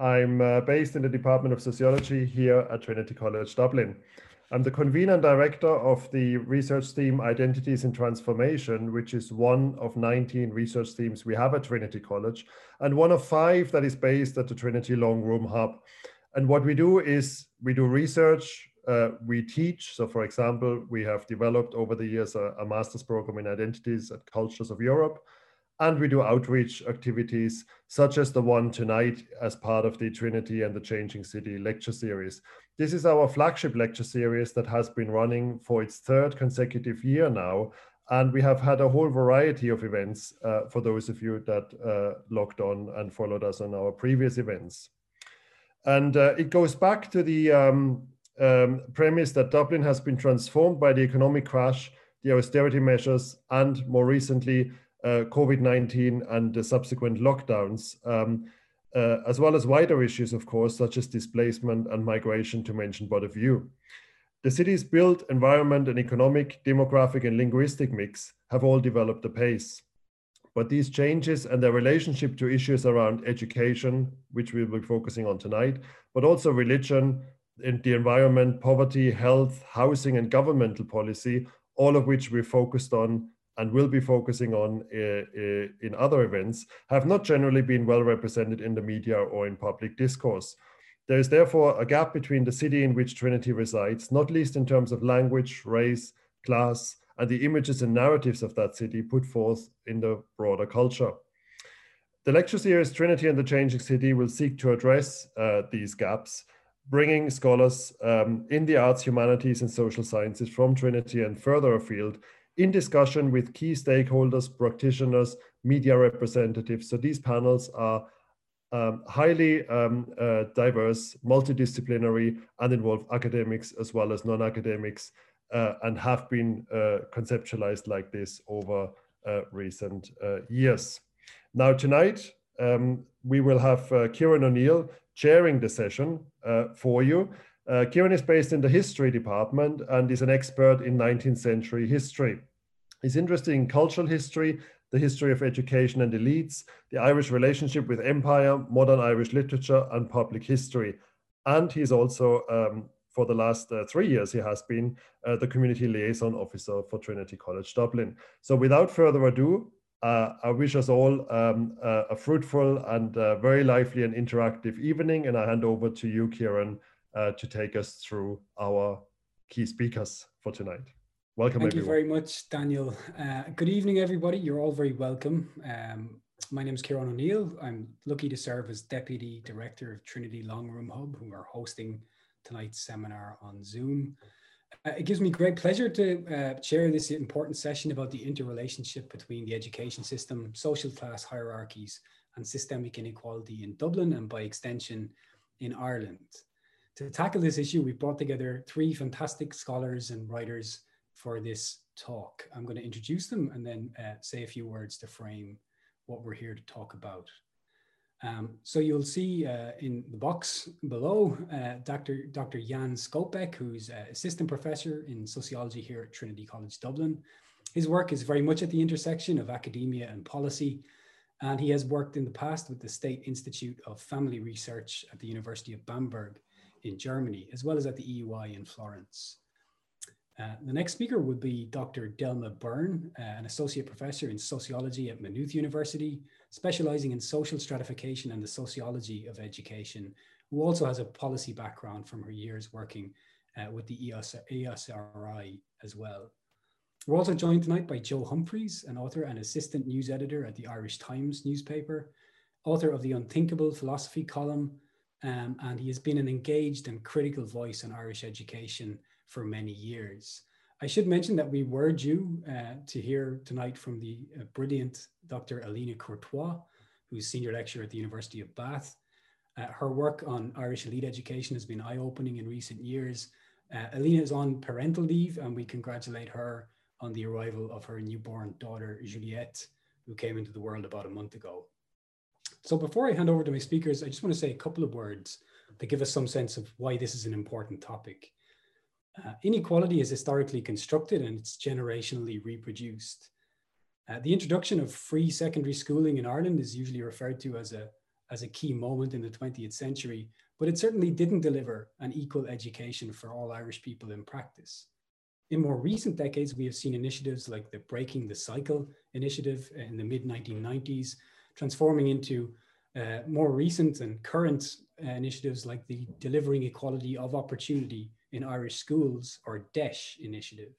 I'm uh, based in the Department of Sociology here at Trinity College Dublin. I'm the convener and director of the research theme Identities in Transformation, which is one of 19 research themes we have at Trinity College, and one of five that is based at the Trinity Long Room Hub. And what we do is we do research, uh, we teach. So, for example, we have developed over the years a, a master's program in identities and cultures of Europe and we do outreach activities such as the one tonight as part of the Trinity and the Changing City lecture series. This is our flagship lecture series that has been running for its third consecutive year now. And we have had a whole variety of events uh, for those of you that uh, logged on and followed us on our previous events. And uh, it goes back to the um, um, premise that Dublin has been transformed by the economic crash, the austerity measures, and more recently, uh, COVID-19 and the subsequent lockdowns, um, uh, as well as wider issues, of course, such as displacement and migration to mention but a few. The city's built environment and economic, demographic and linguistic mix have all developed apace. But these changes and their relationship to issues around education, which we'll be focusing on tonight, but also religion, the environment, poverty, health, housing and governmental policy, all of which we focused on and will be focusing on uh, uh, in other events have not generally been well represented in the media or in public discourse. There is therefore a gap between the city in which Trinity resides, not least in terms of language, race, class, and the images and narratives of that city put forth in the broader culture. The lecture series Trinity and the Changing City will seek to address uh, these gaps, bringing scholars um, in the arts, humanities, and social sciences from Trinity and further afield in discussion with key stakeholders, practitioners, media representatives. So these panels are um, highly um, uh, diverse, multidisciplinary, and involve academics as well as non-academics, uh, and have been uh, conceptualized like this over uh, recent uh, years. Now tonight, um, we will have uh, Ciaran O'Neill chairing the session for you. Ciaran is based in the history department and is an expert in 19th century history. He's interested in cultural history, the history of education and elites, the Irish relationship with empire, modern Irish literature, and public history. And he's also, um, for the last uh, three years, he has been uh, the community liaison officer for Trinity College Dublin. So without further ado, uh, I wish us all um, a fruitful and uh, very lively and interactive evening. And I hand over to you, Ciaran, uh, to take us through our key speakers for tonight. Welcome, Thank everyone. you very much, Daniel. Uh, good evening, everybody. You're all very welcome. Um, my name is Ciaran O'Neill. I'm lucky to serve as Deputy Director of Trinity Long Room Hub, who are hosting tonight's seminar on Zoom. Uh, it gives me great pleasure to uh, share this important session about the interrelationship between the education system, social class hierarchies, and systemic inequality in Dublin and by extension in Ireland. To tackle this issue, we've brought together three fantastic scholars and writers for this talk. I'm going to introduce them and then uh, say a few words to frame what we're here to talk about. Um, so you'll see uh, in the box below, uh, Dr. Dr. Jan Skopek, who's assistant professor in sociology here at Trinity College Dublin. His work is very much at the intersection of academia and policy, and he has worked in the past with the State Institute of Family Research at the University of Bamberg in Germany, as well as at the EUI in Florence. Uh, the next speaker would be Dr. Delma Byrne, uh, an associate professor in sociology at Maynooth University, specializing in social stratification and the sociology of education, who also has a policy background from her years working uh, with the ES ESRI as well. We're also joined tonight by Joe Humphreys, an author and assistant news editor at the Irish Times newspaper, author of the Unthinkable Philosophy column, um, and he has been an engaged and critical voice in Irish education for many years. I should mention that we were due uh, to hear tonight from the uh, brilliant Dr. Alina Courtois, who's senior lecturer at the University of Bath. Uh, her work on Irish elite education has been eye-opening in recent years. Uh, Alina is on parental leave and we congratulate her on the arrival of her newborn daughter, Juliette, who came into the world about a month ago. So before I hand over to my speakers, I just want to say a couple of words to give us some sense of why this is an important topic. Uh, inequality is historically constructed and it's generationally reproduced. Uh, the introduction of free secondary schooling in Ireland is usually referred to as a, as a key moment in the 20th century, but it certainly didn't deliver an equal education for all Irish people in practice. In more recent decades, we have seen initiatives like the Breaking the Cycle initiative in the mid 1990s, transforming into uh, more recent and current uh, initiatives like the Delivering Equality of Opportunity in Irish Schools, or DEIS initiative.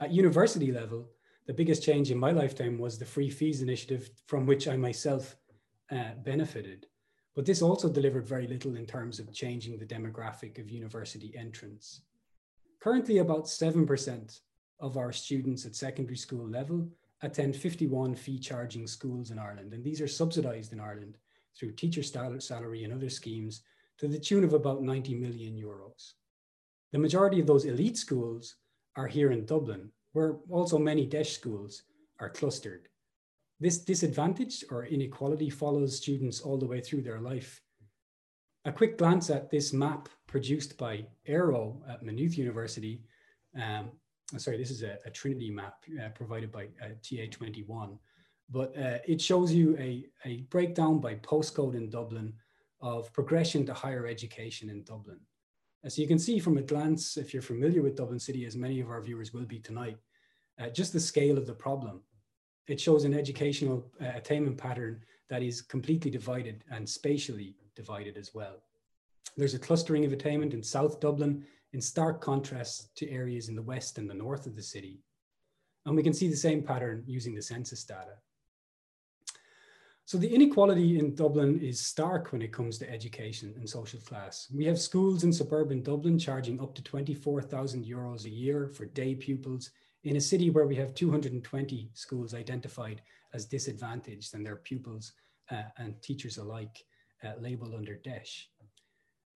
At university level, the biggest change in my lifetime was the free fees initiative from which I myself uh, benefited. But this also delivered very little in terms of changing the demographic of university entrance. Currently, about 7% of our students at secondary school level attend 51 fee charging schools in Ireland, and these are subsidised in Ireland through teacher salary and other schemes to the tune of about 90 million euros. The majority of those elite schools are here in Dublin, where also many DEIS schools are clustered. This disadvantage or inequality follows students all the way through their life. A quick glance at this map produced by AIRO at Maynooth University. Um, sorry, this is a, a Trinity map uh, provided by uh, TA21, but uh, it shows you a, a breakdown by postcode in Dublin of progression to higher education in Dublin. As you can see from a glance, if you're familiar with Dublin City, as many of our viewers will be tonight, uh, just the scale of the problem. It shows an educational uh, attainment pattern that is completely divided and spatially divided as well. There's a clustering of attainment in South Dublin in stark contrast to areas in the west and the north of the city. And we can see the same pattern using the census data. So the inequality in Dublin is stark when it comes to education and social class. We have schools in suburban Dublin charging up to 24,000 euros a year for day pupils in a city where we have 220 schools identified as disadvantaged and their pupils uh, and teachers alike uh, labeled under DEIS.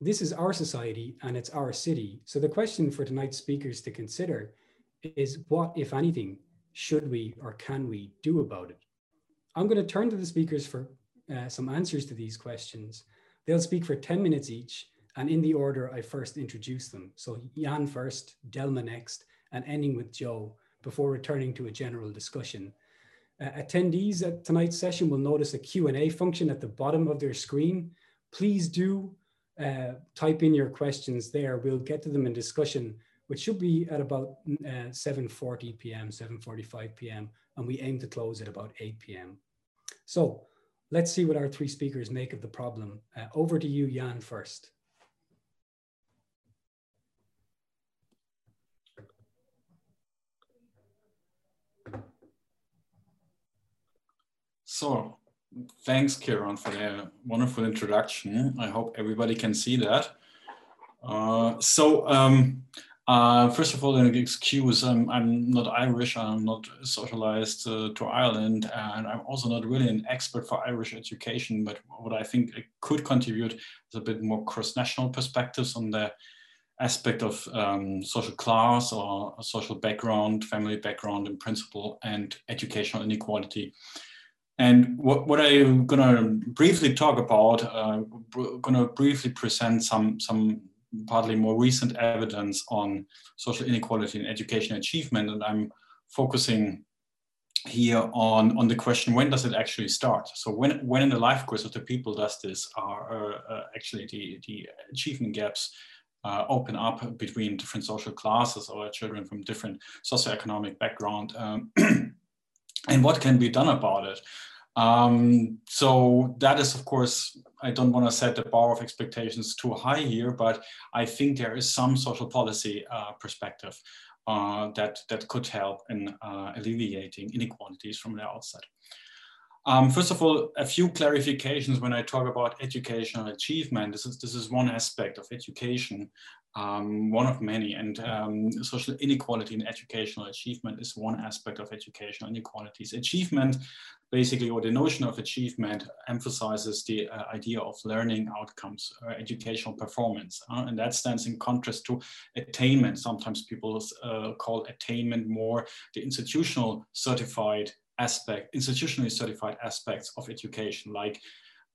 This is our society and it's our city. So the question for tonight's speakers to consider is what, if anything, should we or can we do about it? I'm going to turn to the speakers for uh, some answers to these questions. They'll speak for 10 minutes each and in the order I first introduce them. So Jan first, Delma next, and ending with Joe before returning to a general discussion. Uh, attendees at tonight's session will notice a Q&A function at the bottom of their screen. Please do uh, type in your questions there. We'll get to them in discussion, which should be at about uh, 7.40 p.m., 7.45 p.m and we aim to close at about 8 p.m. So let's see what our three speakers make of the problem. Uh, over to you, Jan, first. So thanks, Ciaran, for the wonderful introduction. I hope everybody can see that. Uh, so um, uh, first of all, an excuse, I'm, I'm not Irish, I'm not socialized uh, to Ireland, and I'm also not really an expert for Irish education, but what I think I could contribute is a bit more cross-national perspectives on the aspect of um, social class or social background, family background in principle, and educational inequality. And what, what I'm gonna briefly talk about, uh, gonna briefly present some, some partly more recent evidence on social inequality and education achievement. And I'm focusing here on, on the question, when does it actually start? So when, when in the life course of the people does this are uh, actually the, the achievement gaps uh, open up between different social classes or children from different socioeconomic background um, and what can be done about it? Um, so that is, of course, I don't want to set the bar of expectations too high here, but I think there is some social policy uh, perspective uh, that, that could help in uh, alleviating inequalities from the outset. Um, first of all, a few clarifications when I talk about educational achievement. This is, this is one aspect of education, um, one of many, and um, social inequality in educational achievement is one aspect of educational inequalities. Achievement, basically, or the notion of achievement emphasizes the uh, idea of learning outcomes, or educational performance, uh, and that stands in contrast to attainment. Sometimes people uh, call attainment more the institutional certified aspect, institutionally certified aspects of education, like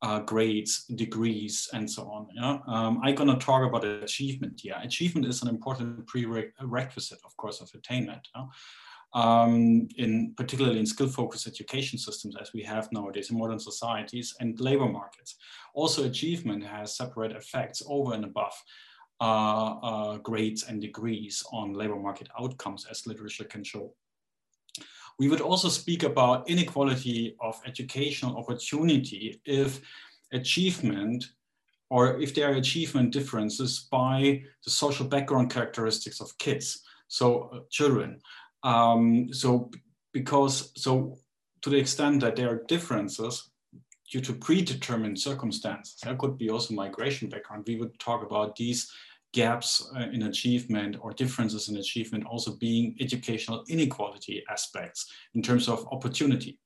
uh, grades, degrees, and so on. Yeah? Um, I'm going to talk about achievement here. Achievement is an important prerequisite, of course, of attainment. Yeah? Um, in particularly in skill-focused education systems as we have nowadays in modern societies and labor markets. Also, achievement has separate effects over and above uh, uh, grades and degrees on labor market outcomes, as literature can show. We would also speak about inequality of educational opportunity if achievement or if there are achievement differences by the social background characteristics of kids, so uh, children. Um, so because, so to the extent that there are differences due to predetermined circumstances, there could be also migration background. We would talk about these gaps uh, in achievement or differences in achievement also being educational inequality aspects in terms of opportunity.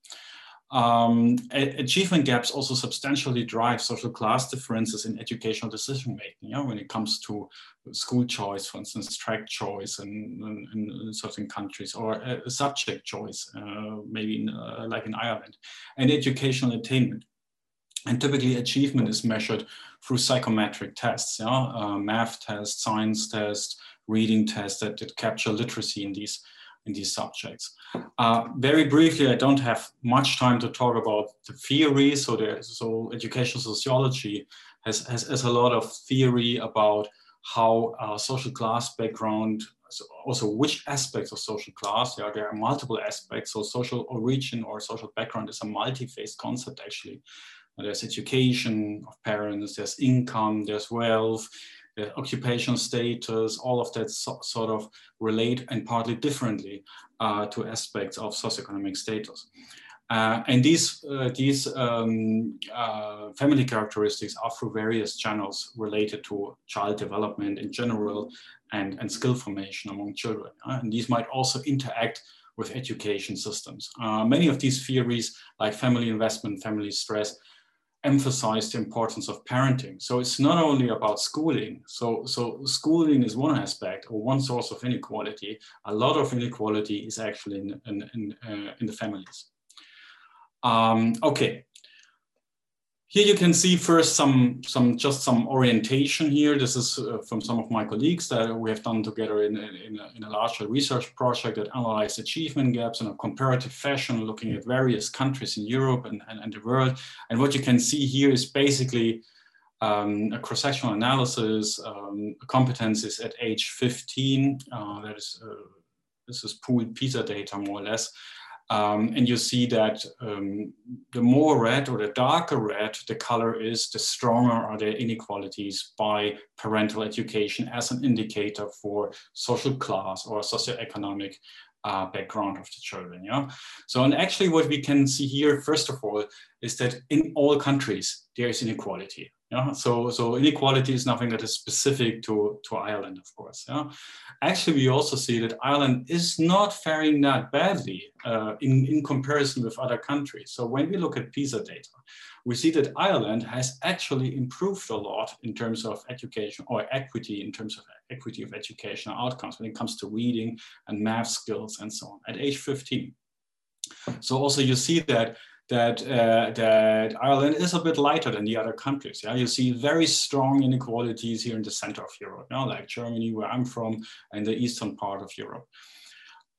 Um, achievement gaps also substantially drive social class differences in educational decision making. You know, when it comes to school choice, for instance, track choice in, in, in certain countries, or a subject choice, uh, maybe in, uh, like in Ireland, and educational attainment. And typically, achievement is measured through psychometric tests, yeah? Uh, math tests, science tests, reading tests that, that capture literacy in these in these subjects. Uh, very briefly, I don't have much time to talk about the theory. So, there, so educational sociology has, has, has a lot of theory about how uh, social class background, so also which aspects of social class, yeah, there are multiple aspects. So social origin or social background is a multi-phase concept actually there's education of parents, there's income, there's wealth, there's occupational status, all of that so, sort of relate and partly differently uh, to aspects of socioeconomic status. Uh, and these, uh, these um, uh, family characteristics are through various channels related to child development in general and, and skill formation among children. Uh, and these might also interact with education systems. Uh, many of these theories, like family investment, family stress, emphasize the importance of parenting. So it's not only about schooling. So, so schooling is one aspect or one source of inequality. A lot of inequality is actually in, in, in, uh, in the families. Um, okay, here you can see first some, some just some orientation here. This is uh, from some of my colleagues that we have done together in, in, a, in a larger research project that analyzed achievement gaps in a comparative fashion, looking at various countries in Europe and, and, and the world. And what you can see here is basically um, a cross-sectional analysis, um, competencies at age 15. Uh, that is, uh, this is pooled PISA data more or less. Um, and you see that um, the more red or the darker red the color is, the stronger are the inequalities by parental education as an indicator for social class or socioeconomic uh, background of the children. Yeah. So, and actually, what we can see here, first of all, is that in all countries there is inequality. Yeah, so so inequality is nothing that is specific to, to Ireland, of course. Yeah, actually, we also see that Ireland is not faring that badly uh, in in comparison with other countries. So when we look at PISA data, we see that Ireland has actually improved a lot in terms of education or equity in terms of equity of educational outcomes when it comes to reading and math skills and so on at age 15. So also you see that that uh, that Ireland is a bit lighter than the other countries. Yeah, you see very strong inequalities here in the center of Europe, you know, like Germany, where I'm from, and the eastern part of Europe.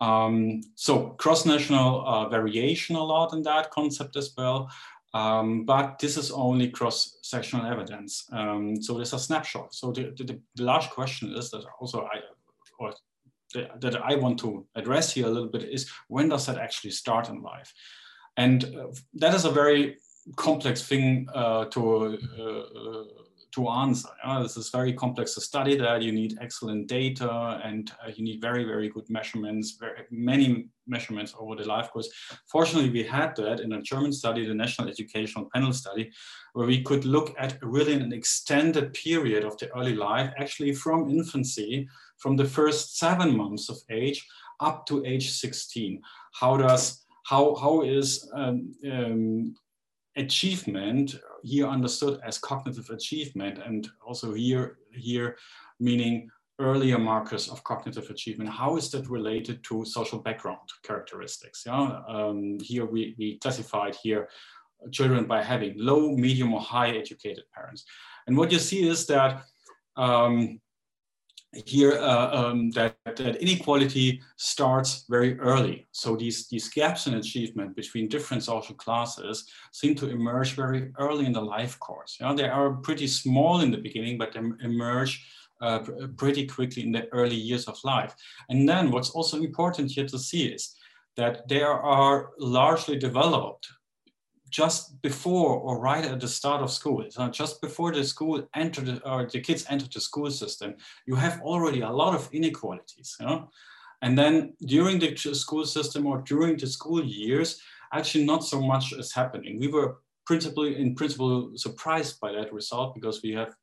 Um, so cross-national uh, variation a lot in that concept as well. Um, but this is only cross-sectional evidence. Um, so there's a snapshot. So the, the, the, large question is that also I, or that I want to address here a little bit is when does that actually start in life? And uh, that is a very complex thing uh, to, uh, to answer. Uh, this is very complex to study that. You need excellent data and uh, you need very, very good measurements, very many measurements over the life course. Fortunately, we had that in a German study, the National Educational Panel Study, where we could look at really an extended period of the early life, actually from infancy, from the first seven months of age up to age 16. How does how how is um, um, achievement here understood as cognitive achievement and also here here meaning earlier markers of cognitive achievement. How is that related to social background characteristics? Yeah um, here we, we classified here children by having low medium or high educated parents. And what you see is that um, here uh, um, that, that inequality starts very early. So these, these gaps in achievement between different social classes seem to emerge very early in the life course. You know, they are pretty small in the beginning, but they emerge uh, pretty quickly in the early years of life. And then what's also important here to see is that they are largely developed just before or right at the start of school, so just before the school entered or the kids entered the school system, you have already a lot of inequalities. You know? And then during the school system or during the school years, actually not so much is happening. We were principally in principle surprised by that result because we have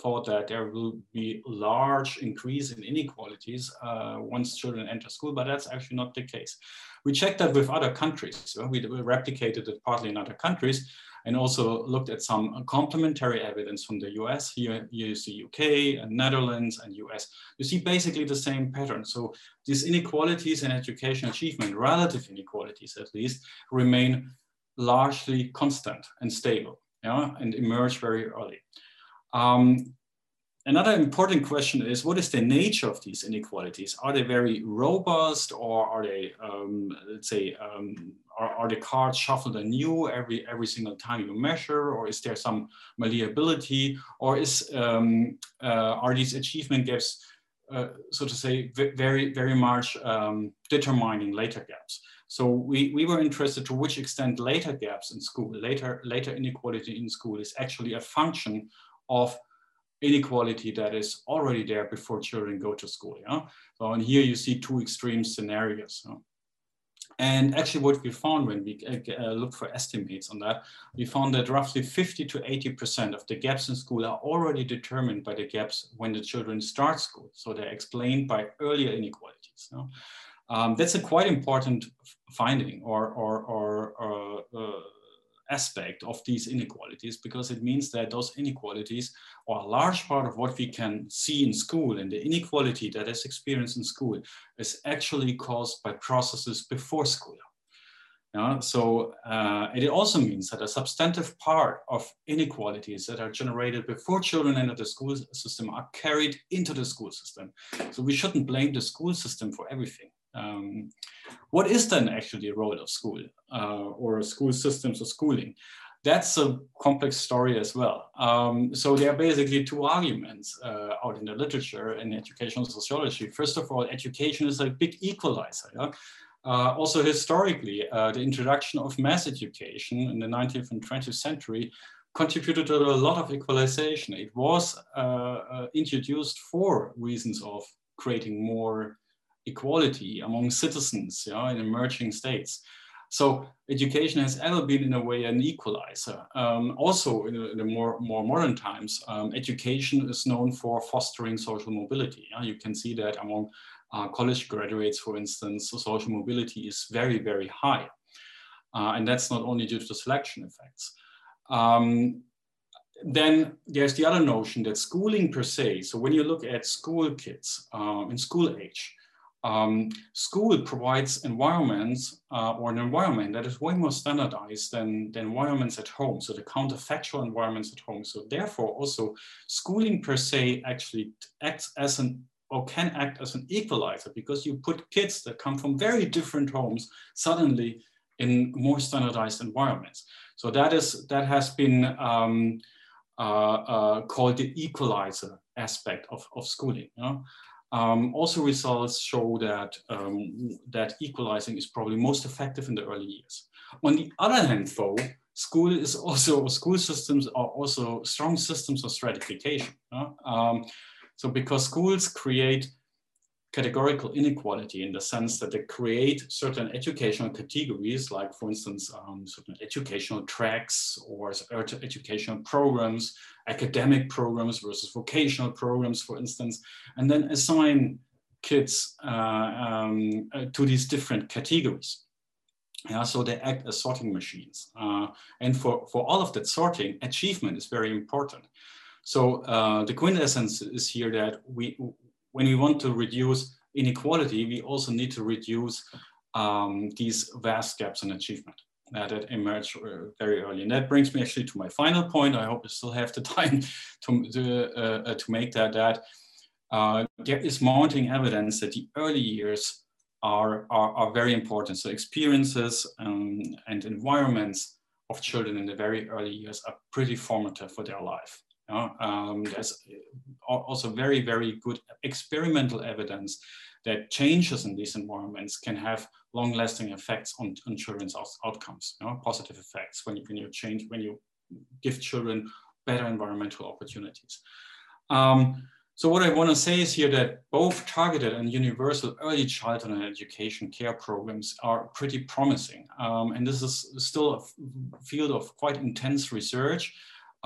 thought that there will be large increase in inequalities uh, once children enter school, but that's actually not the case. We checked that with other countries. So we replicated it partly in other countries and also looked at some complementary evidence from the US. Here, you see UK and Netherlands and US. You see basically the same pattern. So these inequalities in education achievement, relative inequalities at least, remain largely constant and stable yeah, and emerge very early. Um, Another important question is what is the nature of these inequalities? Are they very robust or are they, um, let's say, um, are, are, the cards shuffled anew every, every single time you measure or is there some malleability or is, um, uh, are these achievement gaps, uh, so to say, very, very much um, determining later gaps? So we, we were interested to which extent later gaps in school, later, later inequality in school is actually a function of inequality that is already there before children go to school. Yeah? So and here you see two extreme scenarios. And actually what we found when we uh, uh looked for estimates on that, we found that roughly 50 to 80% of the gaps in school are already determined by the gaps when the children start school. So they're explained by earlier inequalities. Um, that's a quite important finding or, or, or, or uh, aspect of these inequalities because it means that those inequalities are a large part of what we can see in school and the inequality that is experienced in school is actually caused by processes before school. Yeah, so uh, it also means that a substantive part of inequalities that are generated before children enter the school system are carried into the school system. So we shouldn't blame the school system for everything. Um, what is then actually the role of school uh, or school systems or schooling? That's a complex story as well. Um, so there are basically two arguments uh, out in the literature in educational sociology. First of all, education is a big equalizer. Yeah? Uh, also historically, uh, the introduction of mass education in the 19th and 20th century contributed to a lot of equalization. It was uh, uh, introduced for reasons of creating more equality among citizens yeah, in emerging states. So education has ever been in a way an equalizer. Um, also in, the more, more modern times, um, education is known for fostering social mobility. Yeah? You can see that among uh, college graduates, for instance, so social mobility is very, very high. Uh, and that's not only due to selection effects. Um, then there's the other notion that schooling per se, so when you look at school kids uh, in school age, um, school provides environments uh, or an environment that is way more standardized than the environments at home. So the counterfactual environments at home. So therefore also schooling per se actually acts as an or can act as an equalizer because you put kids that come from very different homes suddenly in more standardized environments. So that is that has been um, uh, uh, called the equalizer aspect of, of schooling. You know? Um, also results show that, um, that equalizing is probably most effective in the early years. On the other hand though, school is also, school systems are also strong systems of stratification. Um, so because schools create categorical inequality in the sense that they create certain educational categories, like for instance, um, certain educational tracks or educational programs, academic programs versus vocational programs, for instance, and then assign kids uh, um, uh, to these different categories. Yeah, so they act as sorting machines. Uh, and for, for all of that sorting, achievement is very important. So uh, the quintessence is here that we, when we want to reduce inequality, we also need to reduce um, these vast gaps in achievement uh, that emerge uh, very early. And that brings me actually to my final point. I hope I still have the time to, to, uh, uh, to make that, that uh, there is mounting evidence that the early years are, are, are very important. So experiences um, and environments of children in the very early years are pretty formative for their life. Um, there's also very, very good experimental evidence that changes in these environments can have long-lasting effects on, on children's outcomes, you know? positive effects when you, when you change, when you give children better environmental opportunities. Um, so what I want to say is here that both targeted and universal early childhood and education care programs are pretty promising. Um, and this is still a field of quite intense research.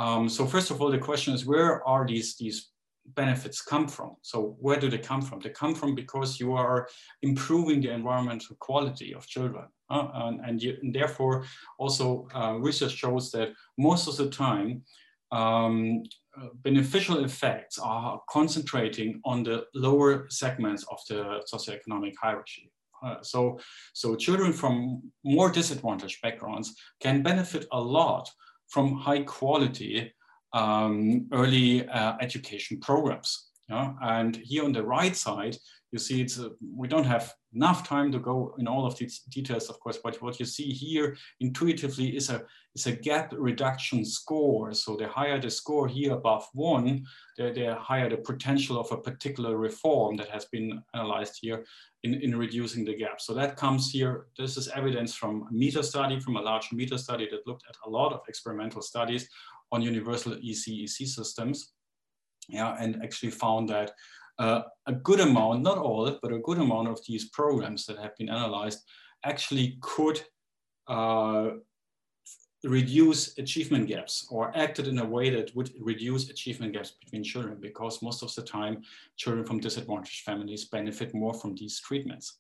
Um, so first of all, the question is where are these, these benefits come from? So where do they come from? They come from because you are improving the environmental quality of children. Uh, and, and, you, and, therefore also uh, research shows that most of the time um, beneficial effects are concentrating on the lower segments of the socioeconomic hierarchy. Uh, so, so children from more disadvantaged backgrounds can benefit a lot from high quality um, early uh, education programs. Yeah? And here on the right side, you see it's a, we don't have enough time to go in all of these details, of course, but what you see here intuitively is a, is a gap reduction score. So the higher the score here above one, the, the higher the potential of a particular reform that has been analyzed here in, in reducing the gap. So that comes here, this is evidence from a meta study, from a large meta study that looked at a lot of experimental studies on universal ECEC systems. Yeah, and actually found that uh, a good amount, not all, but a good amount of these programs that have been analyzed actually could uh, reduce achievement gaps or acted in a way that would reduce achievement gaps between children because most of the time children from disadvantaged families benefit more from these treatments.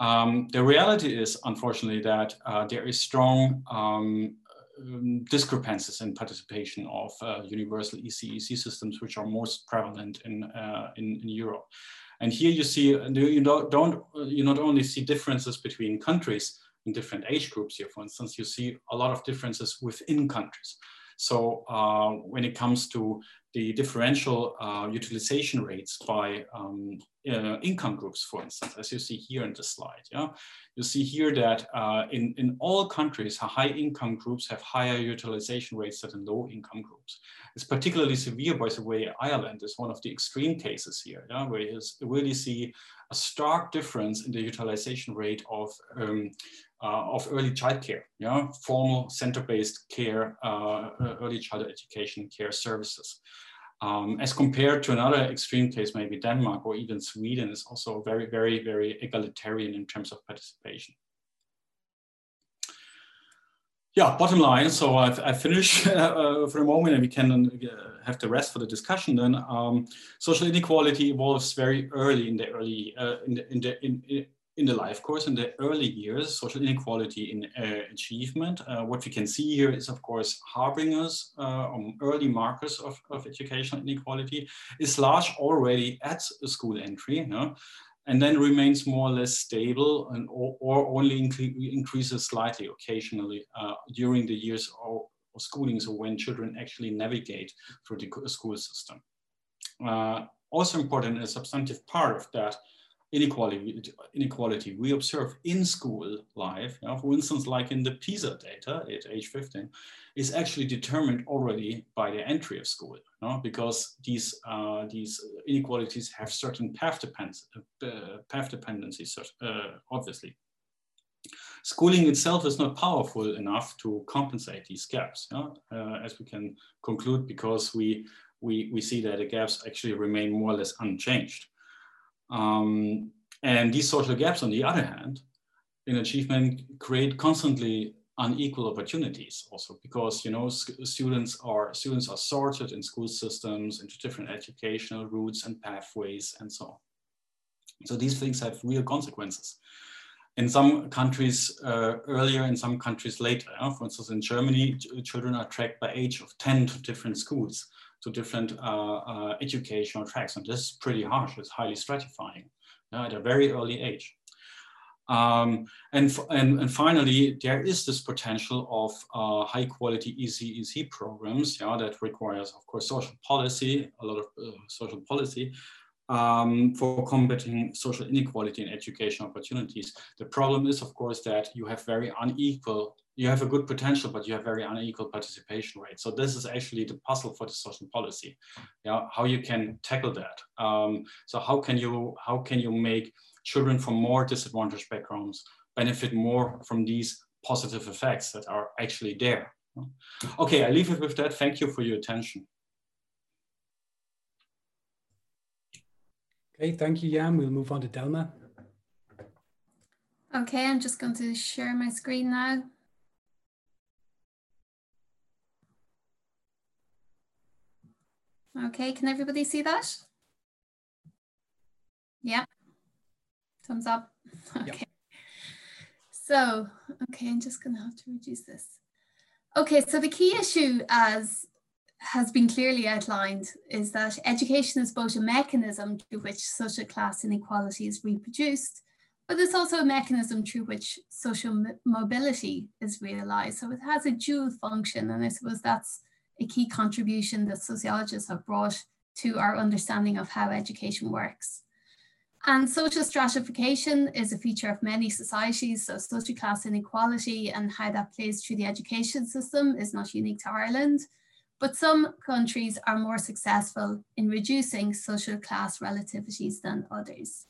Um, the reality is, unfortunately, that uh, there is strong um, um, discrepancies in participation of uh, universal ECEC systems, which are most prevalent in, uh, in, in, Europe. And here you see, you don't, don't, you not only see differences between countries in different age groups here, for instance, you see a lot of differences within countries. So uh, when it comes to the differential uh, utilization rates by um, uh, income groups, for instance, as you see here in the slide. Yeah, you see here that uh, in in all countries, high income groups have higher utilization rates than low income groups. It's particularly severe, by the way. Ireland is one of the extreme cases here, yeah, where you really see a stark difference in the utilization rate of um, of early childcare, yeah, formal center-based care, uh, early childhood education care services. Um, as compared to another extreme case, maybe Denmark or even Sweden is also very, very, very egalitarian in terms of participation. Yeah, bottom line, so I've, I've finished uh, for a moment and we can uh, have the rest for the discussion then. Um, social inequality evolves very early in the early, uh, in the, in the, in, in the life course in the early years, social inequality in uh, achievement. Uh, what we can see here is, of course, harbingers, uh, um, early markers of, of educational inequality, is large already at school entry, you know, and then remains more or less stable and or, or only increases slightly occasionally uh, during the years of, of schooling, so when children actually navigate through the school system. Uh, also important, a substantive part of that inequality, inequality we observe in school life, you know, for instance, like in the PISA data at age 15, is actually determined already by the entry of school, you know, because these, uh, these inequalities have certain path, depends, uh, path dependencies, uh, obviously. schooling itself is not powerful enough to compensate these gaps, uh, as we can conclude, because we, we, we see that the gaps actually remain more or less unchanged. Um, and these social gaps, on the other hand, in achievement create constantly unequal opportunities also because you know students are students are sorted in school systems into different educational routes and pathways and so on. So these things have real consequences. In some countries uh, earlier in some countries later for instance in germany children are tracked by age of 10 to different schools to different uh, uh, educational tracks and this is pretty harsh it's highly stratifying at a very early age um, and, and, and finally, there is this potential of uh, high quality ECEC programs yeah, that requires, of course, social policy, a lot of uh, social policy um, for combating social inequality and education opportunities. The problem is, of course, that you have very unequal, you have a good potential, but you have very unequal participation rates. So this is actually the puzzle for the social policy, yeah, how you can tackle that. Um, so how can you, how can you make children from more disadvantaged backgrounds benefit more from these positive effects that are actually there. Okay, I leave it with that. Thank you for your attention. Okay, thank you, Jan. We'll move on to Delma. Okay, I'm just going to share my screen now. Okay, can everybody see that? Yeah. Thumbs up. Okay. Yep. So, okay, I'm just going to have to reduce this. Okay, so the key issue as has been clearly outlined is that education is both a mechanism through which social class inequality is reproduced, but it's also a mechanism through which social mobility is realized. So it has a dual function, and I suppose that's a key contribution that sociologists have brought to our understanding of how education works. And social stratification is a feature of many societies. So social class inequality and how that plays through the education system is not unique to Ireland. But some countries are more successful in reducing social class relativities than others.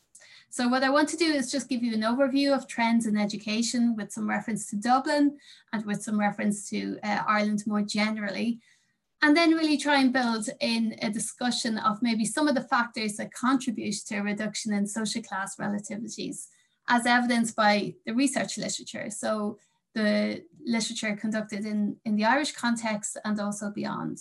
So what I want to do is just give you an overview of trends in education with some reference to Dublin and with some reference to uh, Ireland more generally and then really try and build in a discussion of maybe some of the factors that contribute to a reduction in social class relativities as evidenced by the research literature. So the literature conducted in, in the Irish context and also beyond.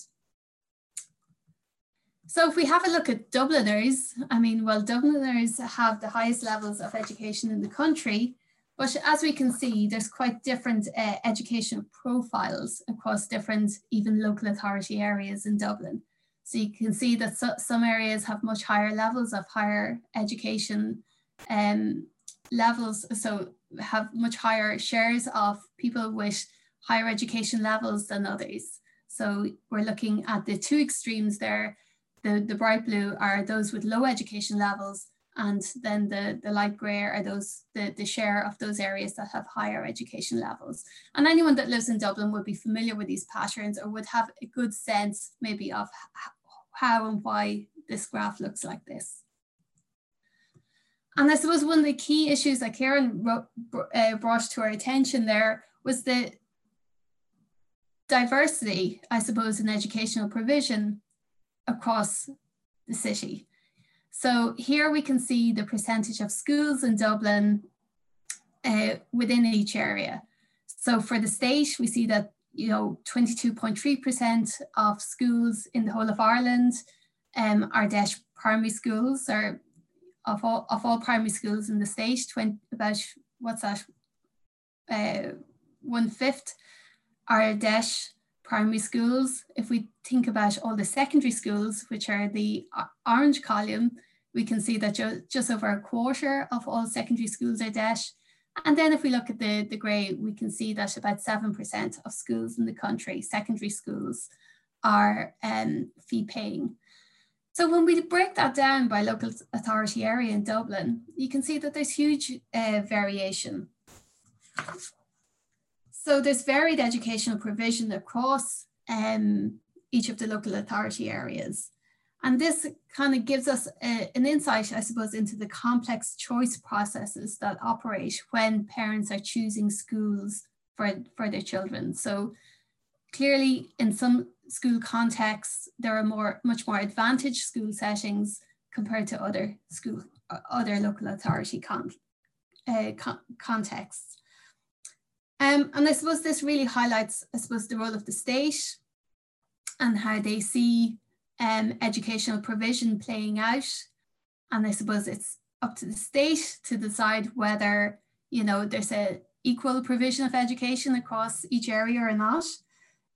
So if we have a look at Dubliners, I mean, well, Dubliners have the highest levels of education in the country, but as we can see, there's quite different uh, educational profiles across different, even local authority areas in Dublin. So you can see that so, some areas have much higher levels of higher education um, levels, so have much higher shares of people with higher education levels than others. So we're looking at the two extremes there. The, the bright blue are those with low education levels and then the, the light grey are those the, the share of those areas that have higher education levels. And anyone that lives in Dublin would be familiar with these patterns or would have a good sense maybe of how and why this graph looks like this. And I suppose one of the key issues that Karen uh, brought to our attention there was the diversity, I suppose, in educational provision across the city. So here we can see the percentage of schools in Dublin uh, within each area. So for the state, we see that you know 22.3% of schools in the whole of Ireland um, are DEIS primary schools, or of all of all primary schools in the state, 20, about what's that? Uh, one fifth are DEIS primary schools. If we think about all the secondary schools, which are the orange column, we can see that ju just over a quarter of all secondary schools are DEIS. And then if we look at the, the grey, we can see that about 7% of schools in the country, secondary schools, are um, fee paying. So when we break that down by local authority area in Dublin, you can see that there's huge uh, variation. So there's varied educational provision across um, each of the local authority areas. And this kind of gives us a, an insight, I suppose, into the complex choice processes that operate when parents are choosing schools for, for their children. So clearly in some school contexts, there are more, much more advantaged school settings compared to other school, other local authority con, uh, con contexts. Um, and I suppose this really highlights, I suppose, the role of the state and how they see um, educational provision playing out. And I suppose it's up to the state to decide whether, you know, there's a equal provision of education across each area or not.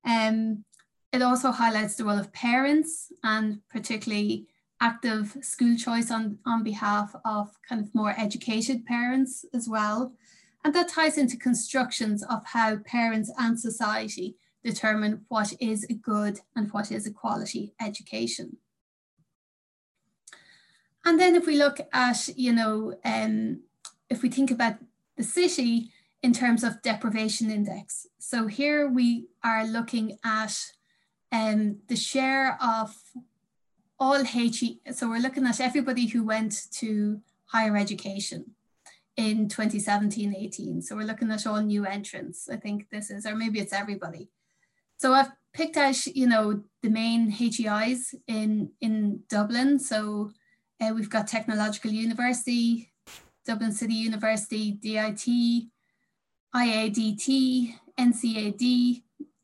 Um, it also highlights the role of parents and particularly active school choice on, on behalf of kind of more educated parents as well. And that ties into constructions of how parents and society determine what is a good and what is a quality education. And then if we look at, you know, um, if we think about the city in terms of deprivation index. So here we are looking at um, the share of all HE, so we're looking at everybody who went to higher education in 2017-18. So we're looking at all new entrants. I think this is, or maybe it's everybody. So I've picked out, you know, the main HEIs in, in Dublin. So uh, we've got Technological University, Dublin City University, DIT, IADT, NCAD,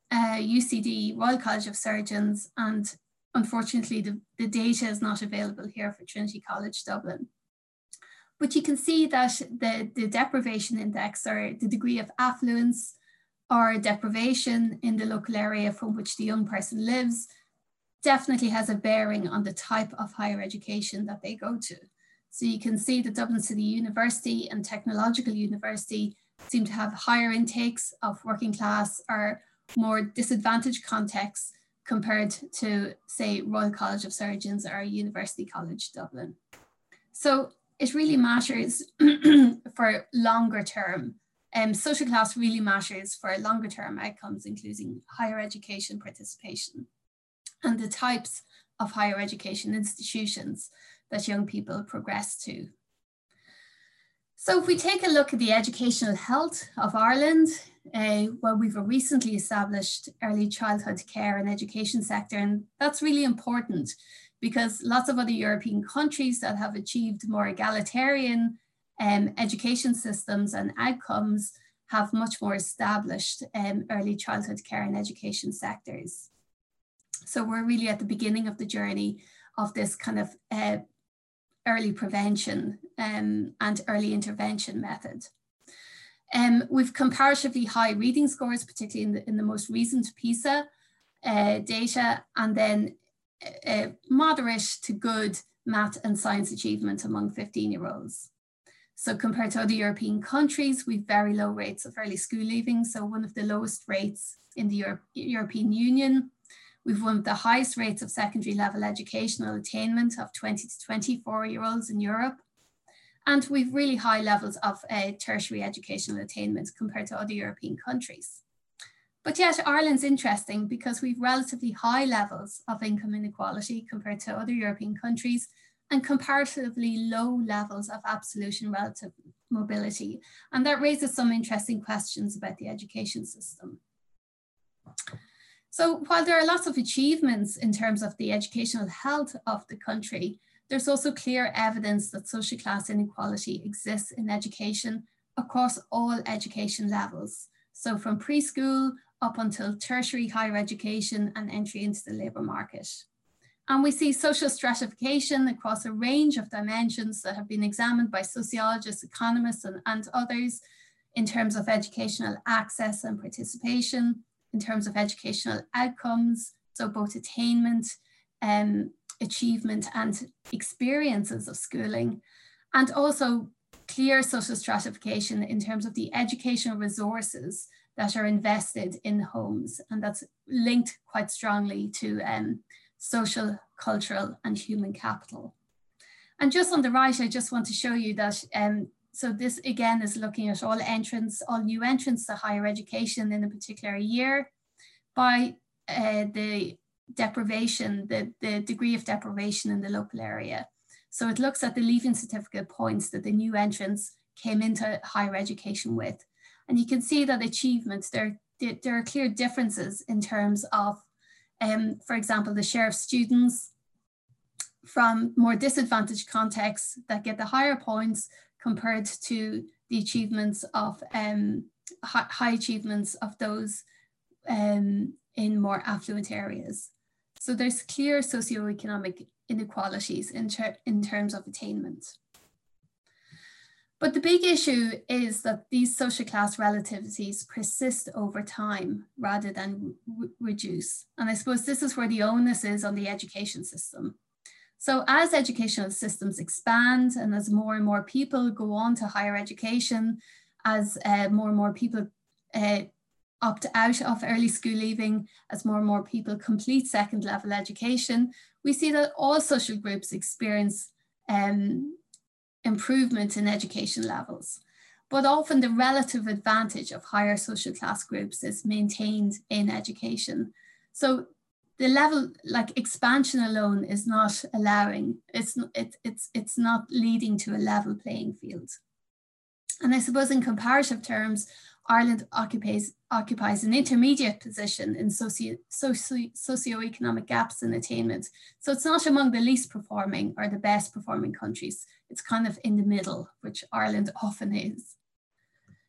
uh, UCD, Royal College of Surgeons, and unfortunately the, the data is not available here for Trinity College Dublin. But you can see that the, the deprivation index or the degree of affluence or deprivation in the local area from which the young person lives definitely has a bearing on the type of higher education that they go to. So you can see that Dublin City University and Technological University seem to have higher intakes of working class or more disadvantaged contexts compared to, say, Royal College of Surgeons or University College Dublin. So it really matters for longer term um, social class really matters for longer term outcomes, including higher education participation and the types of higher education institutions that young people progress to. So if we take a look at the educational health of Ireland, uh, well, we've recently established early childhood care and education sector, and that's really important because lots of other European countries that have achieved more egalitarian um, education systems and outcomes have much more established um, early childhood care and education sectors. So we're really at the beginning of the journey of this kind of uh, early prevention um, and early intervention method. Um, we've comparatively high reading scores, particularly in the, in the most recent PISA uh, data, and then uh, moderate to good math and science achievement among 15 year olds. So compared to other European countries, we've very low rates of early school leaving. So one of the lowest rates in the Euro European Union. We've one of the highest rates of secondary level educational attainment of 20 to 24 year olds in Europe. And we've really high levels of uh, tertiary educational attainment compared to other European countries. But yet Ireland's interesting because we've relatively high levels of income inequality compared to other European countries and comparatively low levels of absolute and relative mobility. And that raises some interesting questions about the education system. So while there are lots of achievements in terms of the educational health of the country, there's also clear evidence that social class inequality exists in education across all education levels. So from preschool up until tertiary higher education and entry into the labour market. And we see social stratification across a range of dimensions that have been examined by sociologists, economists, and, and others in terms of educational access and participation, in terms of educational outcomes, so both attainment, um, achievement, and experiences of schooling, and also clear social stratification in terms of the educational resources that are invested in homes. And that's linked quite strongly to um, social, cultural, and human capital. And just on the right, I just want to show you that, um, so this again is looking at all entrants, all new entrants to higher education in a particular year by uh, the deprivation, the, the degree of deprivation in the local area. So it looks at the leaving certificate points that the new entrants came into higher education with. And you can see that achievements, there, there are clear differences in terms of, um, for example, the share of students from more disadvantaged contexts that get the higher points compared to the achievements of um, high, achievements of those um, in more affluent areas. So there's clear socioeconomic inequalities in, ter in terms of attainment. But the big issue is that these social class relativities persist over time rather than reduce. And I suppose this is where the onus is on the education system. So as educational systems expand and as more and more people go on to higher education, as uh, more and more people uh, opt out of early school leaving, as more and more people complete second level education, we see that all social groups experience um, improvement in education levels. But often the relative advantage of higher social class groups is maintained in education. So the level like expansion alone is not allowing it's it, it's it's not leading to a level playing field and i suppose in comparative terms ireland occupies occupies an intermediate position in socio, socio socioeconomic gaps in attainment. So it's not among the least performing or the best performing countries. It's kind of in the middle which ireland often is.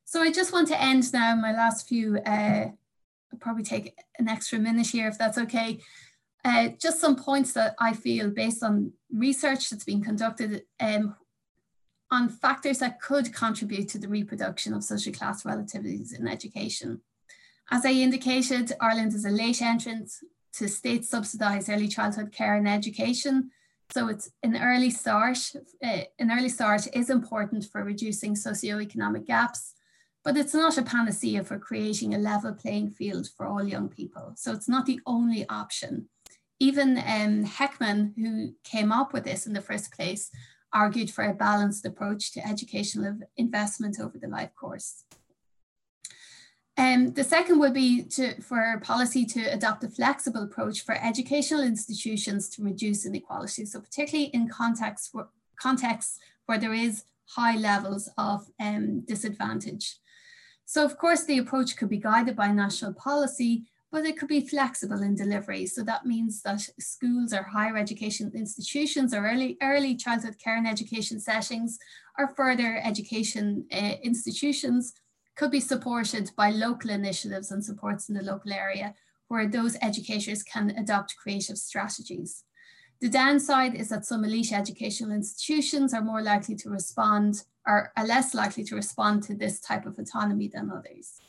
So i just want to end now my last few uh, I'll probably take an extra minute here if that's okay. Uh, just some points that I feel based on research that's been conducted um, on factors that could contribute to the reproduction of social class relativities in education. As I indicated, Ireland is a late entrant to state subsidised early childhood care and education. So it's an early start. Uh, an early start is important for reducing socioeconomic gaps but it's not a panacea for creating a level playing field for all young people. So it's not the only option. Even um, Heckman, who came up with this in the first place, argued for a balanced approach to educational investment over the life course. Um, the second would be to, for policy to adopt a flexible approach for educational institutions to reduce inequality. So particularly in contexts where, contexts where there is high levels of um, disadvantage. So of course the approach could be guided by national policy, but it could be flexible in delivery. So that means that schools or higher education institutions or early, early childhood care and education settings or further education uh, institutions could be supported by local initiatives and supports in the local area where those educators can adopt creative strategies. The downside is that some elite educational institutions are more likely to respond or are less likely to respond to this type of autonomy than others.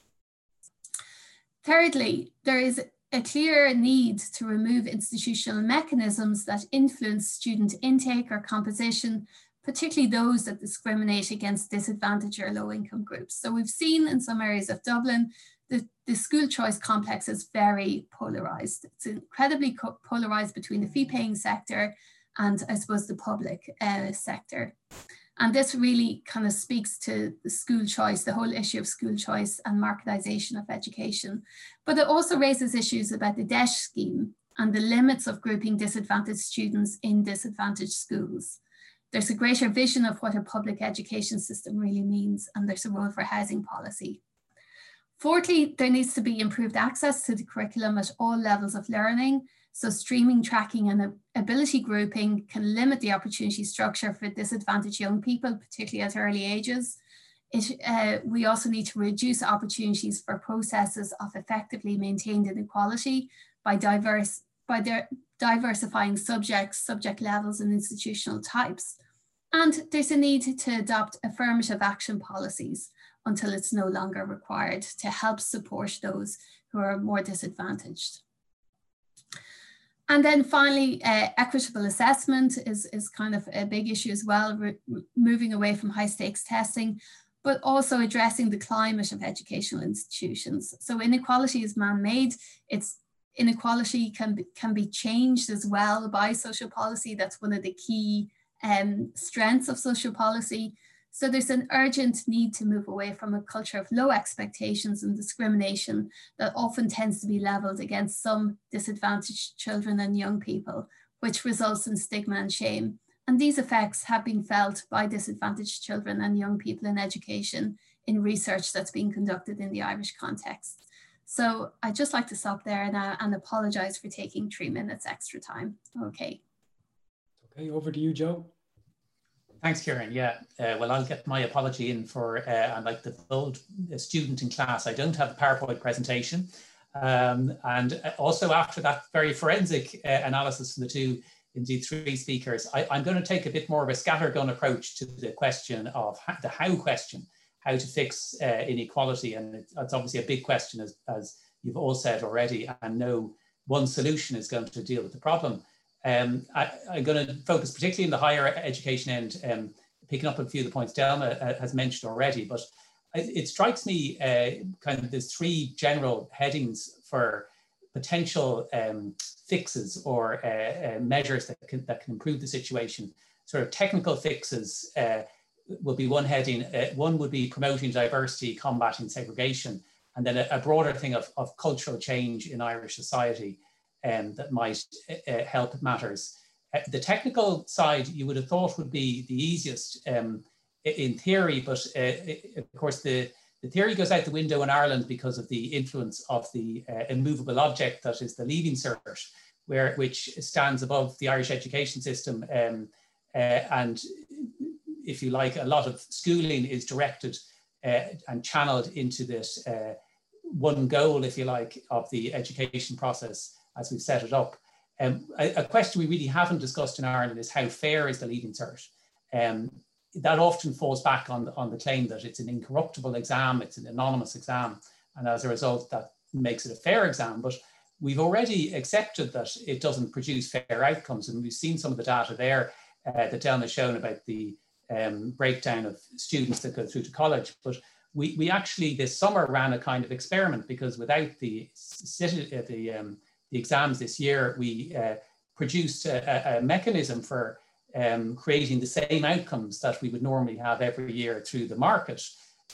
Thirdly, there is a clear need to remove institutional mechanisms that influence student intake or composition, particularly those that discriminate against disadvantaged or low income groups. So we've seen in some areas of Dublin the, the school choice complex is very polarized. It's incredibly polarized between the fee paying sector and I suppose the public uh, sector. And this really kind of speaks to the school choice, the whole issue of school choice and marketization of education. But it also raises issues about the DEIS scheme and the limits of grouping disadvantaged students in disadvantaged schools. There's a greater vision of what a public education system really means, and there's a role for housing policy. Fourthly, there needs to be improved access to the curriculum at all levels of learning. So streaming, tracking and ability grouping can limit the opportunity structure for disadvantaged young people, particularly at early ages. It, uh, we also need to reduce opportunities for processes of effectively maintained inequality by, diverse, by diversifying subjects, subject levels and institutional types. And there's a need to adopt affirmative action policies until it's no longer required to help support those who are more disadvantaged. And then finally, uh, equitable assessment is, is kind of a big issue as well, moving away from high stakes testing, but also addressing the climate of educational institutions. So inequality is man-made. It's inequality can be, can be changed as well by social policy. That's one of the key um, strengths of social policy. So there's an urgent need to move away from a culture of low expectations and discrimination that often tends to be leveled against some disadvantaged children and young people, which results in stigma and shame. And these effects have been felt by disadvantaged children and young people in education in research that's being conducted in the Irish context. So I'd just like to stop there now uh, and apologize for taking three minutes extra time. Okay. Okay, over to you, Joe. Thanks, Ciaran. Yeah, uh, well, I'll get my apology in for, uh, I'm like the old student in class. I don't have a PowerPoint presentation. Um, and uh, also after that very forensic uh, analysis from the two, indeed three speakers, I, am going to take a bit more of a scattergun approach to the question of the how question how to fix uh, inequality. And it, it's obviously a big question, as, as you've all said already, and no one solution is going to deal with the problem. Um, I, am going to focus particularly in the higher education end, um, picking up a few of the points Delma uh, has mentioned already, but it, strikes me uh, kind of there's three general headings for potential um, fixes or uh, uh, measures that can, that can improve the situation. Sort of technical fixes uh, will be one heading. Uh, one would be promoting diversity, combating segregation, and then a, a broader thing of, of, cultural change in Irish society um, that might uh, uh help matters. Uh, the technical side you would have thought would be the easiest um, in theory, but uh, of course the, the theory goes out the window in Ireland because of the influence of the immovable object that is the Leaving Cert, where, which stands above the Irish education system um, and if you like, a lot of schooling is directed uh, and channeled into this uh, one goal, if you like, of the education process as we've set it up. Um, a, a, question we really haven't discussed in Ireland is how fair is the Leaving Cert? Um, that often falls back on the, on the claim that it's an incorruptible exam, it's an anonymous exam, and as a result, that makes it a fair exam. But we've already accepted that it doesn't produce fair outcomes, and we've seen some of the data there uh, that Delma has shown about the um, breakdown of students that go through to college. But we, we actually this summer ran a kind of experiment because without the, the, um, the exams this year, we uh, produced a, a, mechanism for um, creating the same outcomes that we would normally have every year through the market.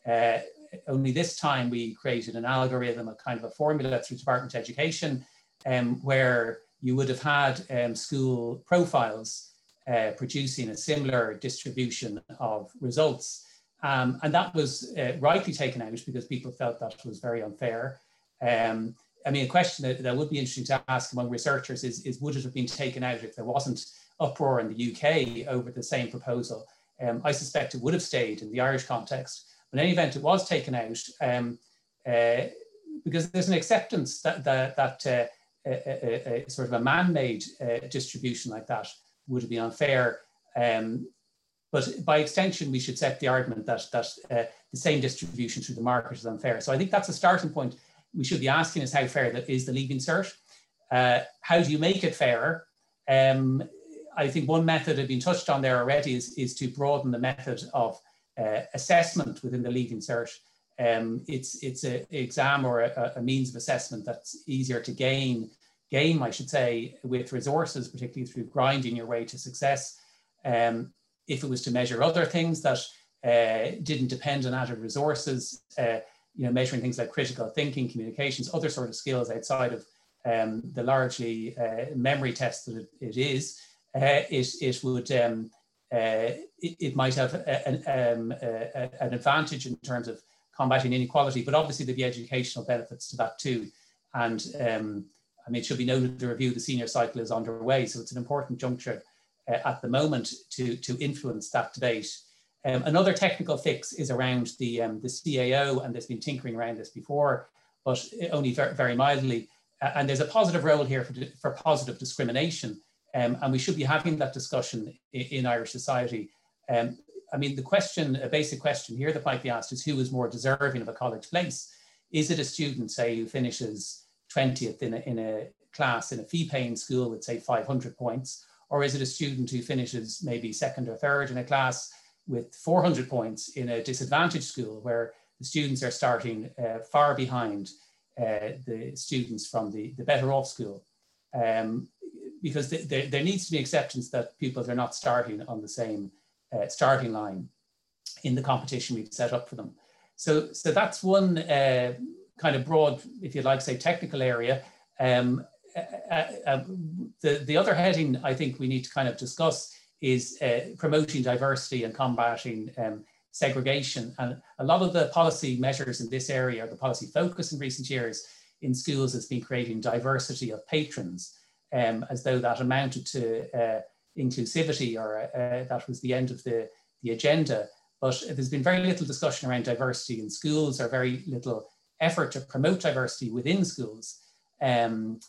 Uh, only this time we created an algorithm, a kind of a formula through Department Education, um, where you would have had um, school profiles uh, producing a similar distribution of results. Um, and that was uh, rightly taken out because people felt that was very unfair. Um, I mean, a question that, that, would be interesting to ask among researchers is, is would it have been taken out if there wasn't uproar in the UK over the same proposal? Um, I suspect it would have stayed in the Irish context. But in any event, it was taken out um, uh, because there's an acceptance that, that, that uh, a, a, a, sort of a man-made uh, distribution like that would be unfair. Um, but by extension, we should set the argument that, that uh, the same distribution through the market is unfair. So I think that's a starting point. We should be asking is how fair that is the leaving cert. Uh, how do you make it fairer? Um, I think one method had been touched on there already is, is to broaden the method of uh, assessment within the leaving cert. Um, it's it's an exam or a, a, means of assessment that's easier to gain game, I should say, with resources, particularly through grinding your way to success. Um, if it was to measure other things that uh, didn't depend on added resources, uh, you know, measuring things like critical thinking, communications, other sort of skills outside of um, the largely uh, memory test that it, it is, uh, it, it would um, uh, it, it, might have an, um, an advantage in terms of combating inequality, but obviously there'd be educational benefits to that too. And um, I mean, it should be noted the review of the senior cycle is underway, so it's an important juncture uh, at the moment to, to influence that debate. Um, another technical fix is around the, um, the CAO, and there's been tinkering around this before, but only very, very mildly. Uh, and there's a positive role here for, for positive discrimination, um, and we should be having that discussion in, in Irish society. Um, I mean, the question, a basic question here that might be asked is who is more deserving of a college place? Is it a student, say, who finishes 20th in a, in a class in a fee paying school with say 500 points? Or is it a student who finishes maybe second or third in a class with 400 points in a disadvantaged school where the students are starting uh, far behind uh, the students from the, the better off school? Um, because th there needs to be acceptance that pupils are not starting on the same uh, starting line. in the competition we've set up for them. So, so that's one uh, kind of broad, if you like, say technical area. Um, uh, uh, the, the other heading I think we need to kind of discuss is uh, promoting diversity and combating um, segregation. And a lot of the policy measures in this area, the policy focus in recent years in schools has been creating diversity of patrons, um, as though that amounted to uh, inclusivity or uh, that was the end of the, the agenda. But there's been very little discussion around diversity in schools or very little effort to promote diversity within schools. Um,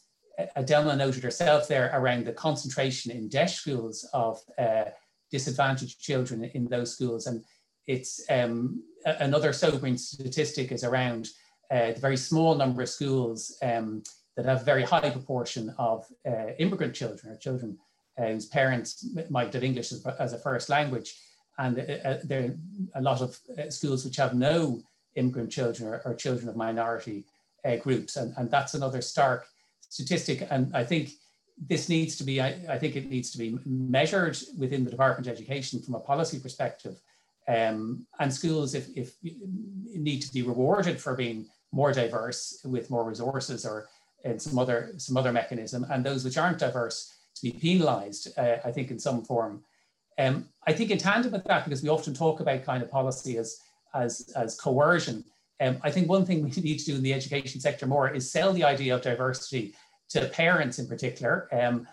Adelma noted herself there around the concentration in DEIS schools of uh, disadvantaged children in those schools. And it's um, another sobering statistic is around uh, the very small number of schools um, that have very high proportion of uh, immigrant children or children uh, whose parents might have English as, as, a first language. And uh, uh, there are a lot of schools which have no immigrant children or, or children of minority groups. And, and that's another stark statistic. And I think this needs to be, I, I, think it needs to be measured within the Department of Education from a policy perspective. Um, and schools, if, if need to be rewarded for being more diverse with more resources or in some other some other mechanism, and those which aren't diverse to be penalised, uh, I think in some form. Um, I think in tandem with that, because we often talk about kind of policy as as as coercion, um, I think one thing we need to do in the education sector more is sell the idea of diversity to parents in particular. Um,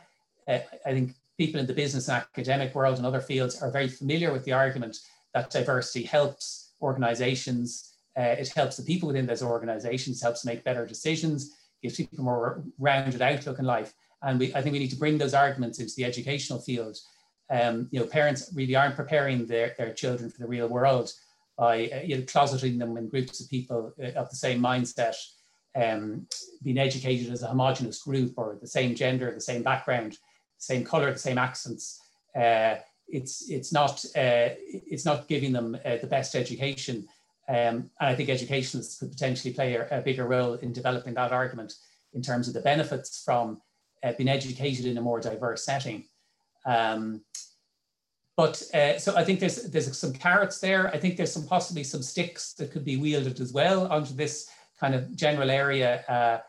uh, I think people in the business and academic world and other fields are very familiar with the argument that diversity helps organizations, uh, it helps the people within those organizations, helps make better decisions, gives people more rounded outlook in life. And we, I think we need to bring those arguments into the educational field. Um, you know, parents really aren't preparing their, their children for the real world by uh, you know, closeting them in groups of people uh, of the same mindset, um, being educated as a homogenous group or the same gender, the same background, same color, the same accents. Uh, it's it's not uh, it's not giving them uh, the best education, um, and I think educationists could potentially play a, a, bigger role in developing that argument in terms of the benefits from uh, being educated in a more diverse setting. Um, but uh, so I think there's there's some carrots there. I think there's some possibly some sticks that could be wielded as well onto this kind of general area, uh,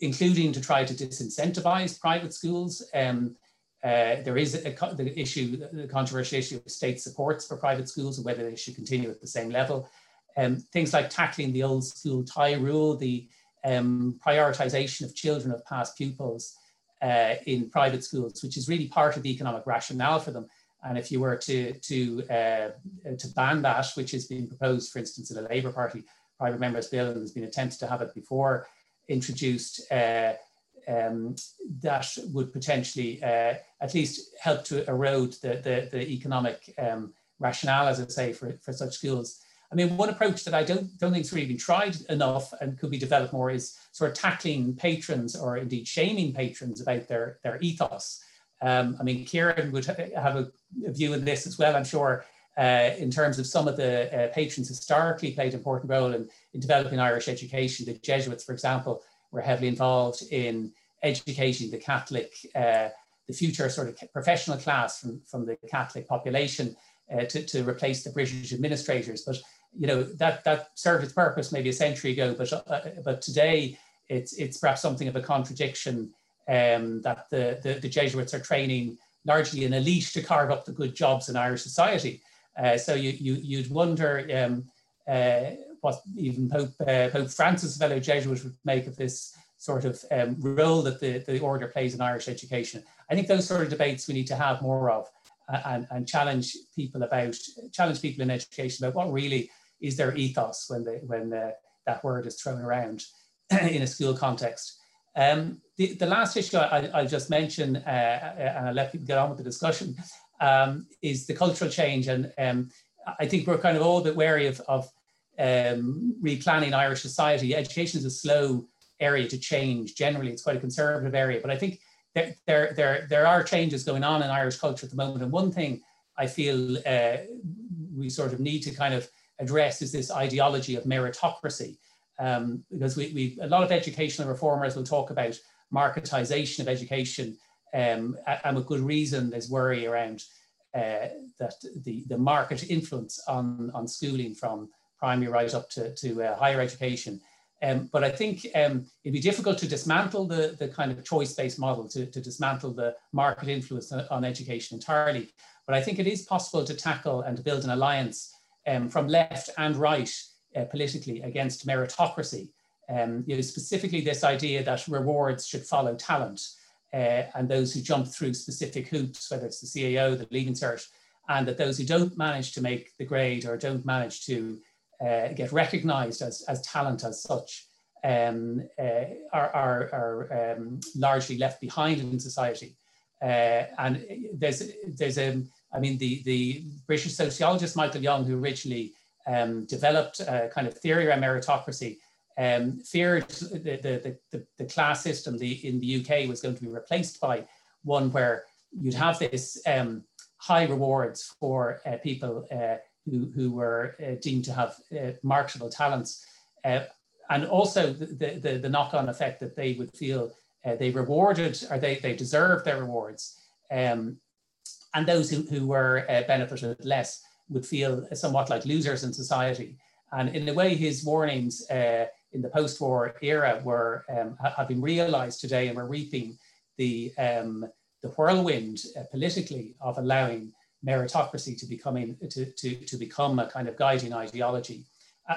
including to try to disincentivize private schools. Um, uh, there is a, the issue, the controversial issue of state supports for private schools and whether they should continue at the same level. Um, things like tackling the old school tie rule, the um, prioritization of children of past pupils uh, in private schools, which is really part of the economic rationale for them. And if you were to, to, uh, to ban that, which has been proposed, for instance, in a Labour Party private members bill, and there's been attempts to have it before introduced, uh, um, that would potentially uh, at least help to erode the, the, the economic um, rationale, as I say, for, for such schools. I mean, one approach that I don't, don't think has really been tried enough and could be developed more is sort of tackling patrons or indeed shaming patrons about their, their ethos. Um, I mean, Ciaran would have a, a, view in this as well, I'm sure, uh, in terms of some of the uh, patrons historically played an important role in, in developing Irish education. The Jesuits, for example, were heavily involved in educating the Catholic, uh, the future sort of professional class from, from the Catholic population uh, to, to replace the British administrators. But you know that that served its purpose maybe a century ago, but uh, but today it's it's perhaps something of a contradiction um, that the, the, the, Jesuits are training largely an elite to carve up the good jobs in Irish society. Uh, so you, you, you'd wonder um, uh, what even Pope, uh, Pope Francis, fellow Jesuit, would make of this sort of um, role that the, the order plays in Irish education. I think those sort of debates we need to have more of uh, and, and challenge people about, challenge people in education about what really is their ethos when, they, when uh, that word is thrown around in a school context. Um, the, the last issue I, will just mention, uh, and I'll let people get on with the discussion, um, is the cultural change. And um, I think we're kind of all a bit wary of, of um, replanning Irish society. Education is a slow area to change. Generally, it's quite a conservative area. But I think there, there, there, there are changes going on in Irish culture at the moment. And one thing I feel uh, we sort of need to kind of address is this ideology of meritocracy um, because we, we, a lot of educational reformers will talk about marketization of education, um, and with good reason, there's worry around uh, that the, the market influence on, on schooling from primary right up to, to uh, higher education. Um, but I think um, it'd be difficult to dismantle the, the kind of choice-based model, to, to dismantle the market influence on education entirely. But I think it is possible to tackle and to build an alliance um, from left and right uh, politically against meritocracy. Um, you know, specifically this idea that rewards should follow talent uh, and those who jump through specific hoops, whether it's the CAO, the Leaving Cert, and that those who don't manage to make the grade or don't manage to uh, get recognized as, as talent as such um, uh, are, are, are um, largely left behind in society. Uh, and there's, there's a, I mean, the, the British sociologist Michael Young, who originally um, developed a kind of theory around meritocracy, um, feared the, the, the, the, class system the, in the UK was going to be replaced by one where you'd have this um, high rewards for uh, people uh, who, who were uh, deemed to have uh, marketable talents. Uh, and also the, the, the knock-on effect that they would feel uh, they rewarded or they, they deserved their rewards. Um, and those who, who were benefited less would feel somewhat like losers in society. And in a way, his warnings in the post-war era were um, have been realized today and we're reaping the, um, the whirlwind uh, politically of allowing meritocracy to, becoming, to, to, to become a kind of guiding ideology.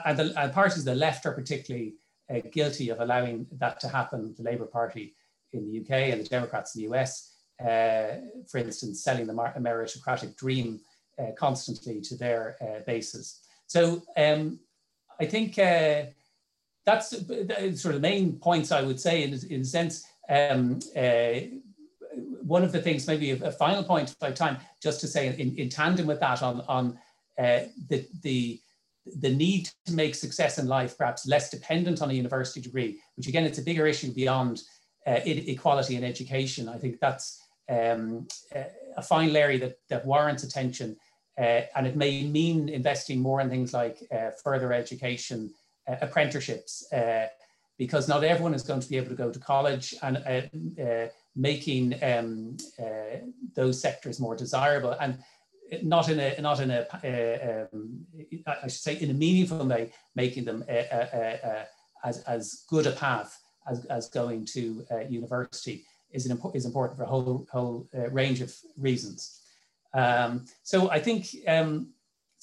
And, the, and parties of the left are particularly uh, guilty of allowing that to happen. The Labour Party in the UK and the Democrats in the US, uh, for instance, selling the meritocratic dream uh, constantly to their uh, bases. So um, I think uh, that's sort of the main points I would say in, in a sense. Um, uh, one of the things, maybe a, a final point by time, just to say in, in tandem with that on, on uh, the, the, the need to make success in life perhaps less dependent on a university degree, which again, it's a bigger issue beyond uh, equality in education. I think that's um, a final area that, that warrants attention. Uh, and it may mean investing more in things like uh, further education, uh, apprenticeships uh, because not everyone is going to be able to go to college and uh, making um, those sectors more desirable and not in a not in a um, I should say in a meaningful way making them as, as good a path as, as going to university is, an, is important for a whole, whole uh, range of reasons. Um, so I think um,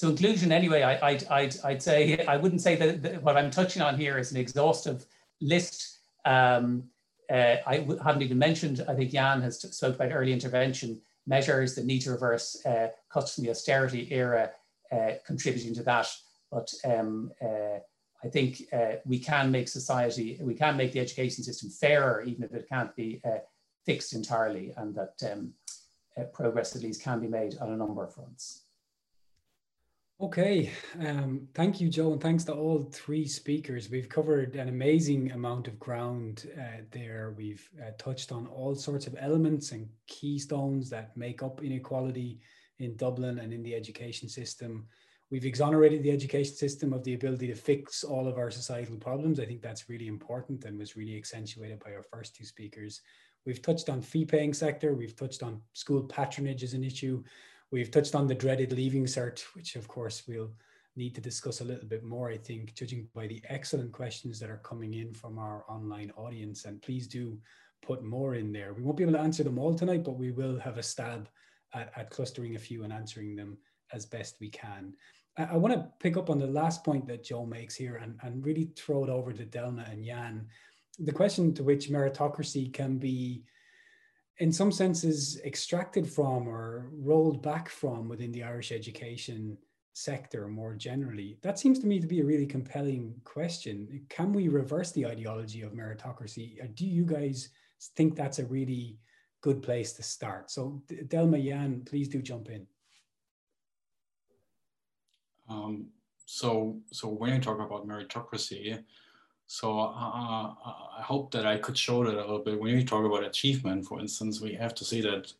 so inclusion anyway, I, I'd, I'd, I'd say, I wouldn't say that, that, what I'm touching on here is an exhaustive list. Um, uh, I haven't even mentioned, I think Jan has spoke about early intervention measures that need to reverse uh, cuts from the austerity era uh, contributing to that. But um, uh, I think uh, we can make society, we can make the education system fairer, even if it can't be uh, fixed entirely, and that um, progress at least can be made on a number of fronts. Okay, um, thank you, Joe, and thanks to all three speakers. We've covered an amazing amount of ground uh, there. We've uh, touched on all sorts of elements and keystones that make up inequality in Dublin and in the education system. We've exonerated the education system of the ability to fix all of our societal problems. I think that's really important and was really accentuated by our first two speakers. We've touched on fee paying sector. We've touched on school patronage as an issue. We've touched on the dreaded leaving cert, which of course we'll need to discuss a little bit more, I think, judging by the excellent questions that are coming in from our online audience. And please do put more in there. We won't be able to answer them all tonight, but we will have a stab at, at clustering a few and answering them as best we can. I, I want to pick up on the last point that Joe makes here and, and really throw it over to Delma and Jan. The question to which meritocracy can be in some senses extracted from or rolled back from within the Irish education sector more generally? That seems to me to be a really compelling question. Can we reverse the ideology of meritocracy? Do you guys think that's a really good place to start? So, Delma Jan, please do jump in. Um, so, so when you talk about meritocracy, so uh, uh, I hope that I could show that a little bit. When we talk about achievement, for instance, we have to see that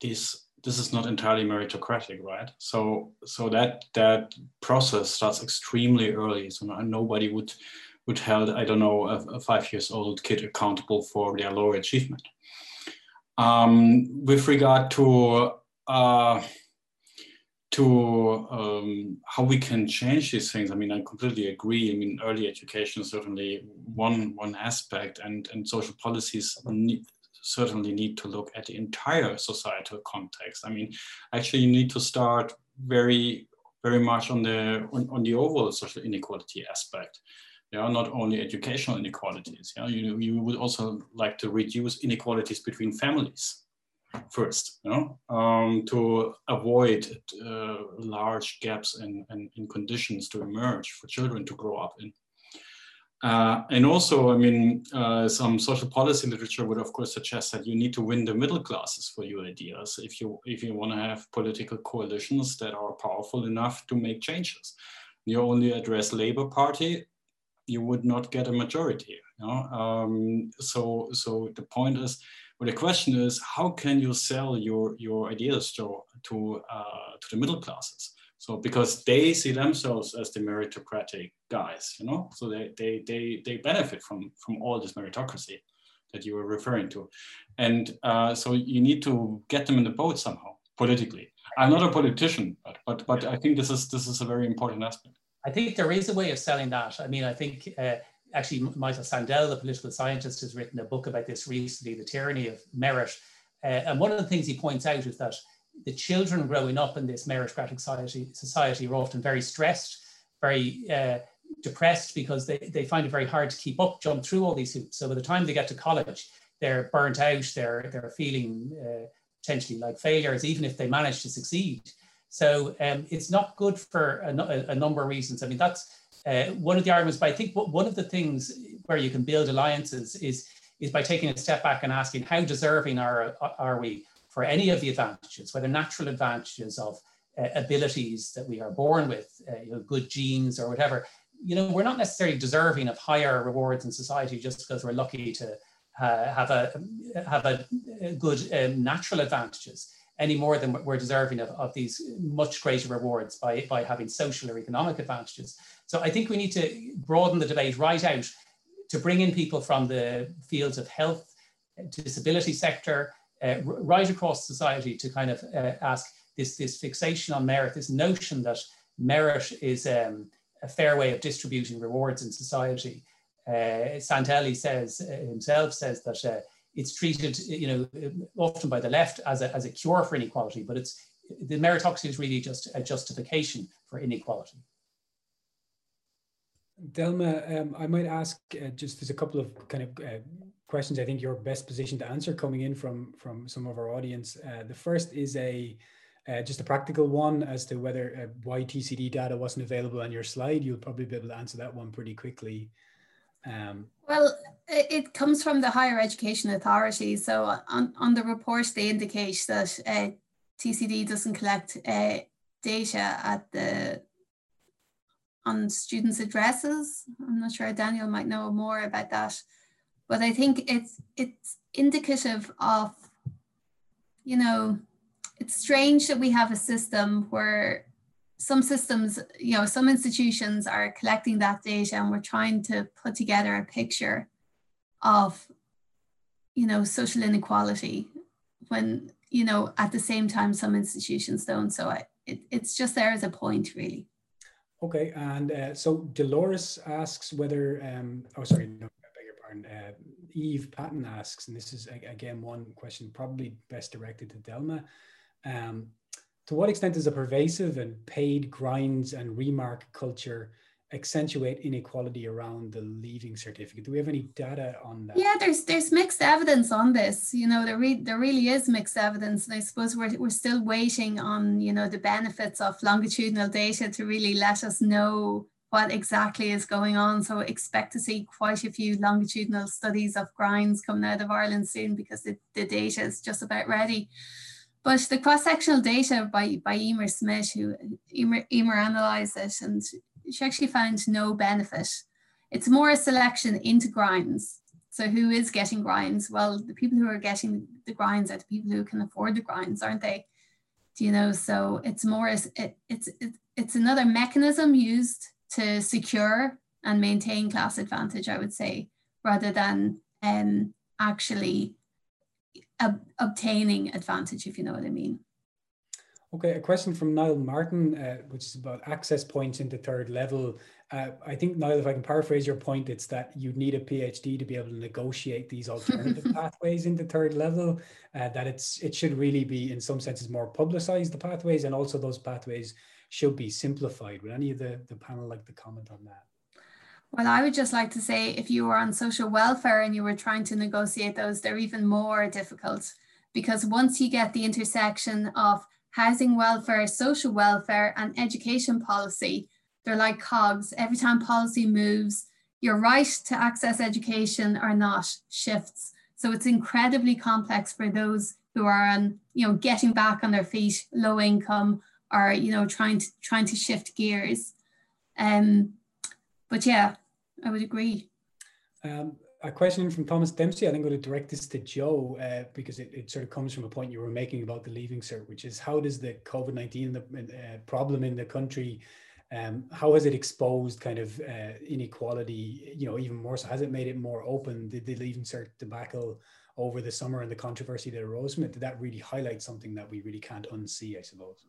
this this is not entirely meritocratic, right? So so that that process starts extremely early. So nobody would would hold I don't know a, a five years old kid accountable for their lower achievement. Um, with regard to uh, to um, how we can change these things. I mean, I completely agree. I mean, early education is certainly one one aspect, and and social policies need, certainly need to look at the entire societal context. I mean, actually, you need to start very very much on the on, on the overall social inequality aspect. There Yeah, not only educational inequalities. Yeah, you you would also like to reduce inequalities between families first, you know, um, to avoid uh, large gaps in, in, in, conditions to emerge for children to grow up in. Uh, and also, I mean, uh, some social policy literature would, of course, suggest that you need to win the middle classes for your ideas if you if you want to have political coalitions that are powerful enough to make changes. You only address Labour Party, you would not get a majority. You know? um, so, so the point is but the question is, how can you sell your, your ideas to, to, uh, to the middle classes? So because they see themselves as the meritocratic guys, you know, so they, they, they, they benefit from, from all this meritocracy that you were referring to. And uh, so you need to get them in the boat somehow politically. I'm not a politician, but, but, but I think this is, this is a very important aspect. I think there is a way of selling that. I mean, I think uh, actually Michael Sandel, the political scientist, has written a book about this recently, The Tyranny of Merit. Uh, and one of the things he points out is that the children growing up in this meritocratic society, society are often very stressed, very uh, depressed because they, they find it very hard to keep up, jump through all these hoops. So by the time they get to college, they're burnt out, they're, they're feeling uh, potentially like failures, even if they manage to succeed. So um, it's not good for a, a, a number of reasons. I mean, that's uh, one of the arguments, but I think one of the things where you can build alliances is, is by taking a step back and asking how deserving are, are we for any of the advantages, whether natural advantages of uh, abilities that we are born with, uh, you know, good genes or whatever. You know, we're not necessarily deserving of higher rewards in society just because we're lucky to uh, have a have a, a good um, natural advantages any more than we're deserving of, of these much greater rewards by, by having social or economic advantages. So I think we need to broaden the debate right out to bring in people from the fields of health, disability sector, uh, right across society to kind of uh, ask this, this fixation on merit, this notion that merit is um, a fair way of distributing rewards in society. Uh, Sandel says uh, himself says that uh, it's treated, you know, often by the left as a, as a cure for inequality, but it's the meritocracy is really just a justification for inequality. Delma, um, I might ask uh, just there's a couple of kind of uh, questions I think you're best positioned to answer coming in from from some of our audience. Uh, the first is a uh, just a practical one as to whether uh, why TCD data wasn't available on your slide. You'll probably be able to answer that one pretty quickly. Um, well, it comes from the Higher Education Authority. So on, on the report, they indicate that uh, TCD doesn't collect data at the on students' addresses. I'm not sure Daniel might know more about that, but I think it's it's indicative of, you know, it's strange that we have a system where some systems, you know, some institutions are collecting that data and we're trying to put together a picture of, you know, social inequality when, you know, at the same time some institutions don't. So I, it, it's just there as a point really. Okay, and uh, so Dolores asks whether, um, oh, sorry, no, I beg your pardon. Uh, Eve Patton asks, and this is again one question probably best directed to Delma. Um, to what extent does a pervasive and paid grinds and remark culture accentuate inequality around the leaving certificate? Do we have any data on that? Yeah, there's there's mixed evidence on this. You know, there re- there really is mixed evidence, and I suppose we're we're still waiting on you know the benefits of longitudinal data to really let us know what exactly is going on. So expect to see quite a few longitudinal studies of grinds coming out of Ireland soon because the, the data is just about ready. But the cross-sectional data by, by Emer Smyth, who Emer, Emer analysed it, and she actually found no benefit. It's more a selection into grinds. So who is getting grinds? Well, the people who are getting the grinds are the people who can afford the grinds, aren't they? Do you know? So it's more it, it's it, it's another mechanism used to secure and maintain class advantage, I would say, rather than um, actually ob obtaining advantage, if you know what I mean. Okay, a question from Niall Martin, uh, which is about access points into third level. Uh, I think, Niall, if I can paraphrase your point, it's that you need a PhD to be able to negotiate these alternative pathways into third level. Uh, that it's it should really be, in some senses, more publicized the pathways, and also those pathways should be simplified. Would any of the the panel like to comment on that? Well, I would just like to say if you were on social welfare and you were trying to negotiate those, they're even more difficult because once you get the intersection of housing welfare, social welfare, and education policy. They're like cogs. Every time policy moves, your right to access education or not shifts. So it's incredibly complex for those who are on, you know, getting back on their feet, low income, or you know, trying to trying to shift gears. Um, but yeah, I would agree. Um, a question from Thomas Dempsey. I think I'm going to direct this to Joe uh, because it, it, sort of comes from a point you were making about the leaving cert, which is how does the COVID 19 uh, problem in the country, um, how has it exposed kind of uh, inequality, you know, even more so? Has it made it more open? Did the leaving cert debacle over the summer and the controversy that arose from it, did that really highlight something that we really can't unsee, I suppose?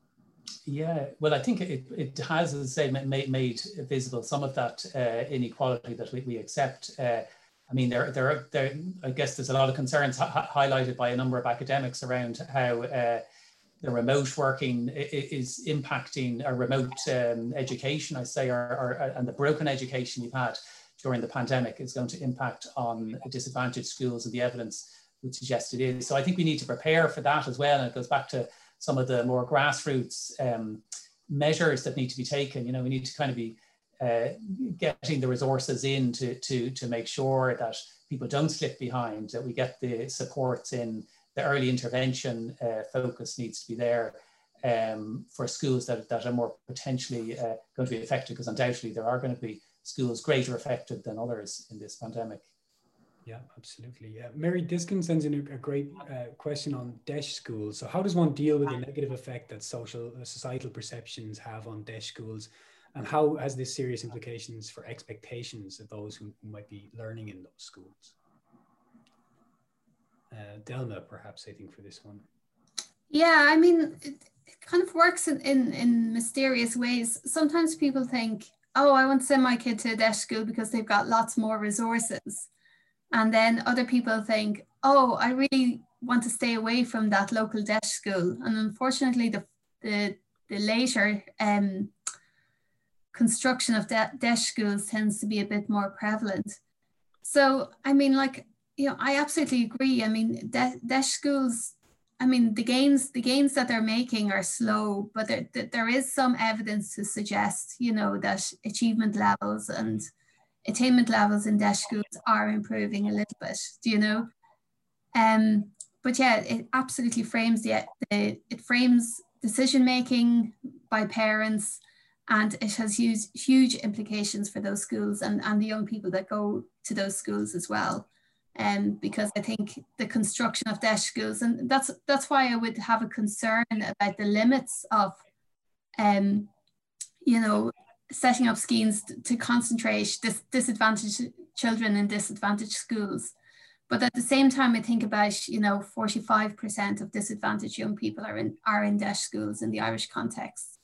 Yeah, well, I think it, it has, as I say, made, made visible some of that uh, inequality that we, we accept. Uh, I mean, there, there, there, I guess there's a lot of concerns highlighted by a number of academics around how uh, the remote working is impacting a remote um, education, I say, or, or, and the broken education you've had during the pandemic is going to impact on disadvantaged schools and the evidence would suggest it is. So I think we need to prepare for that as well. And it goes back to some of the more grassroots um, measures that need to be taken. You know, we need to kind of be uh, getting the resources in to, to, to make sure that people don't slip behind, that we get the supports in, the early intervention uh, focus needs to be there um, for schools that, that are more potentially uh, going to be affected, because undoubtedly there are going to be schools greater affected than others in this pandemic. Yeah, absolutely. Yeah. Mary Diskin sends in a, a great uh, question on DEIS schools. So how does one deal with the negative effect that social uh, societal perceptions have on DEIS schools and how has this serious implications for expectations of those who, who might be learning in those schools? Uh, Delma, perhaps, I think, for this one. Yeah, I mean, it, it kind of works in, in, in mysterious ways. Sometimes people think, oh, I want to send my kid to a DEIS school because they've got lots more resources. And then other people think, oh, I really want to stay away from that local DEIS school. And unfortunately, the, the, the later um, construction of DEIS schools tends to be a bit more prevalent. So, I mean, like, you know, I absolutely agree. I mean, DEIS schools, I mean, the gains, the gains that they're making are slow, but there, there is some evidence to suggest, you know, that achievement levels and attainment levels in DEIS schools are improving a little bit, do you know? Um, but yeah, it absolutely frames the, the it frames decision making by parents and it has huge huge implications for those schools and, and the young people that go to those schools as well um, because I think the construction of DEIS schools and that's that's why I would have a concern about the limits of um, you know setting up schemes to concentrate dis- disadvantaged children in disadvantaged schools but at the same time I think about you know 45% of disadvantaged young people are in are in DEIS schools in the Irish context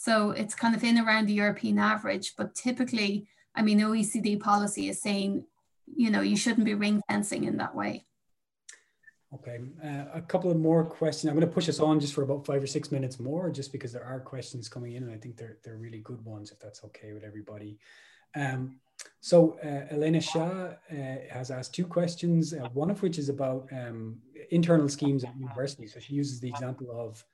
so it's kind of in around the European average, but typically, I mean, OECD policy is saying, you know, you shouldn't be ring fencing in that way. Okay, uh, a couple of more questions. I'm going to push us on just for about five or six minutes more, just because there are questions coming in, and I think they're they're really good ones, if that's okay with everybody. Um, so uh, Elena Shah uh, has asked two questions, uh, one of which is about um, internal schemes at universities. So she uses the example of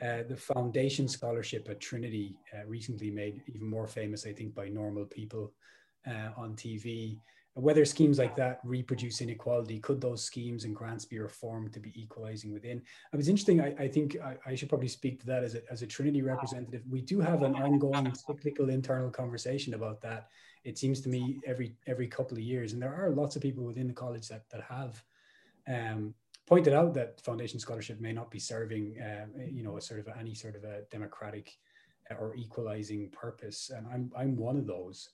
uh, the foundation scholarship at Trinity, uh, recently made even more famous, I think, by normal people on TV. Whether schemes like that reproduce inequality, could those schemes and grants be reformed to be equalizing within? It was interesting. I, I think I, I, should probably speak to that as a, as a Trinity representative. We do have an ongoing cyclical internal conversation about that. It seems to me every every couple of years, and there are lots of people within the college that that have um, pointed out that foundation scholarship may not be serving, uh, you know, a sort of any sort of a democratic uh, or equalizing purpose, and I'm I'm one of those.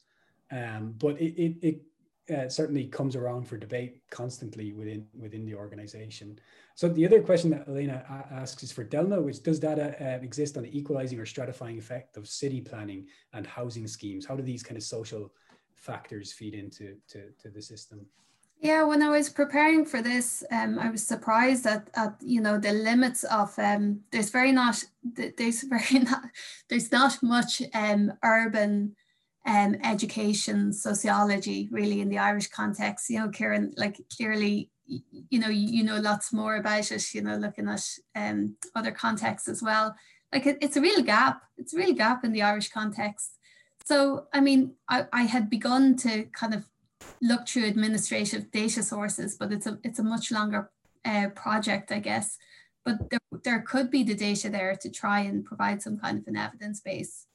Um, but it, it, it uh, certainly comes around for debate constantly within within the organization. So the other question that Elena asks is for Delma, which does data uh, exist on the equalizing or stratifying effect of city planning and housing schemes? How do these kind of social factors feed into to, to the system? Yeah, when I was preparing for this, um, I was surprised at, at you know the limits of um, there's very not there's very not there's not much um, urban um, education sociology really in the Irish context. You know, Ciaran, like clearly, you know, you, know lots more about it. You know, looking at um, other contexts as well. Like it, it's a real gap. It's a real gap in the Irish context. So, I mean, I, I had begun to kind of look through administrative data sources, but it's a it's a much longer uh, project, I guess. But there, there could be the data there to try and provide some kind of an evidence base.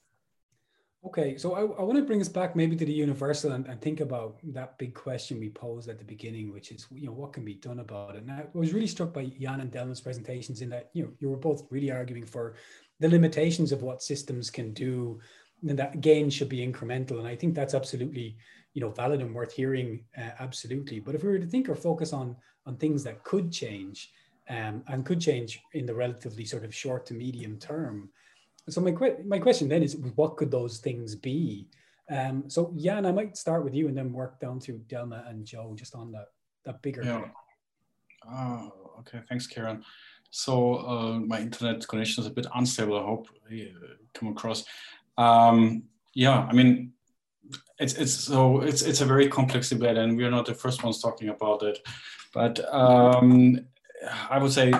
Okay, so I, I want to bring us back maybe to the universal and, and think about that big question we posed at the beginning, which is, you know, what can be done about it? And I was really struck by Jan and Delma's presentations in that, you know, you were both really arguing for the limitations of what systems can do and that gain should be incremental. And I think that's absolutely you know valid and worth hearing uh, absolutely but if we were to think or focus on on things that could change um, and could change in the relatively sort of short to medium term so my, que- my question then is what could those things be um, so jan i might start with you and then work down to delma and joe just on that that bigger yeah. Oh, okay thanks Ciaran so uh, my internet connection is a bit unstable i hope you come across um, yeah i mean it's it's so it's it's a very complex debate, and we're not the first ones talking about it. But um, I would say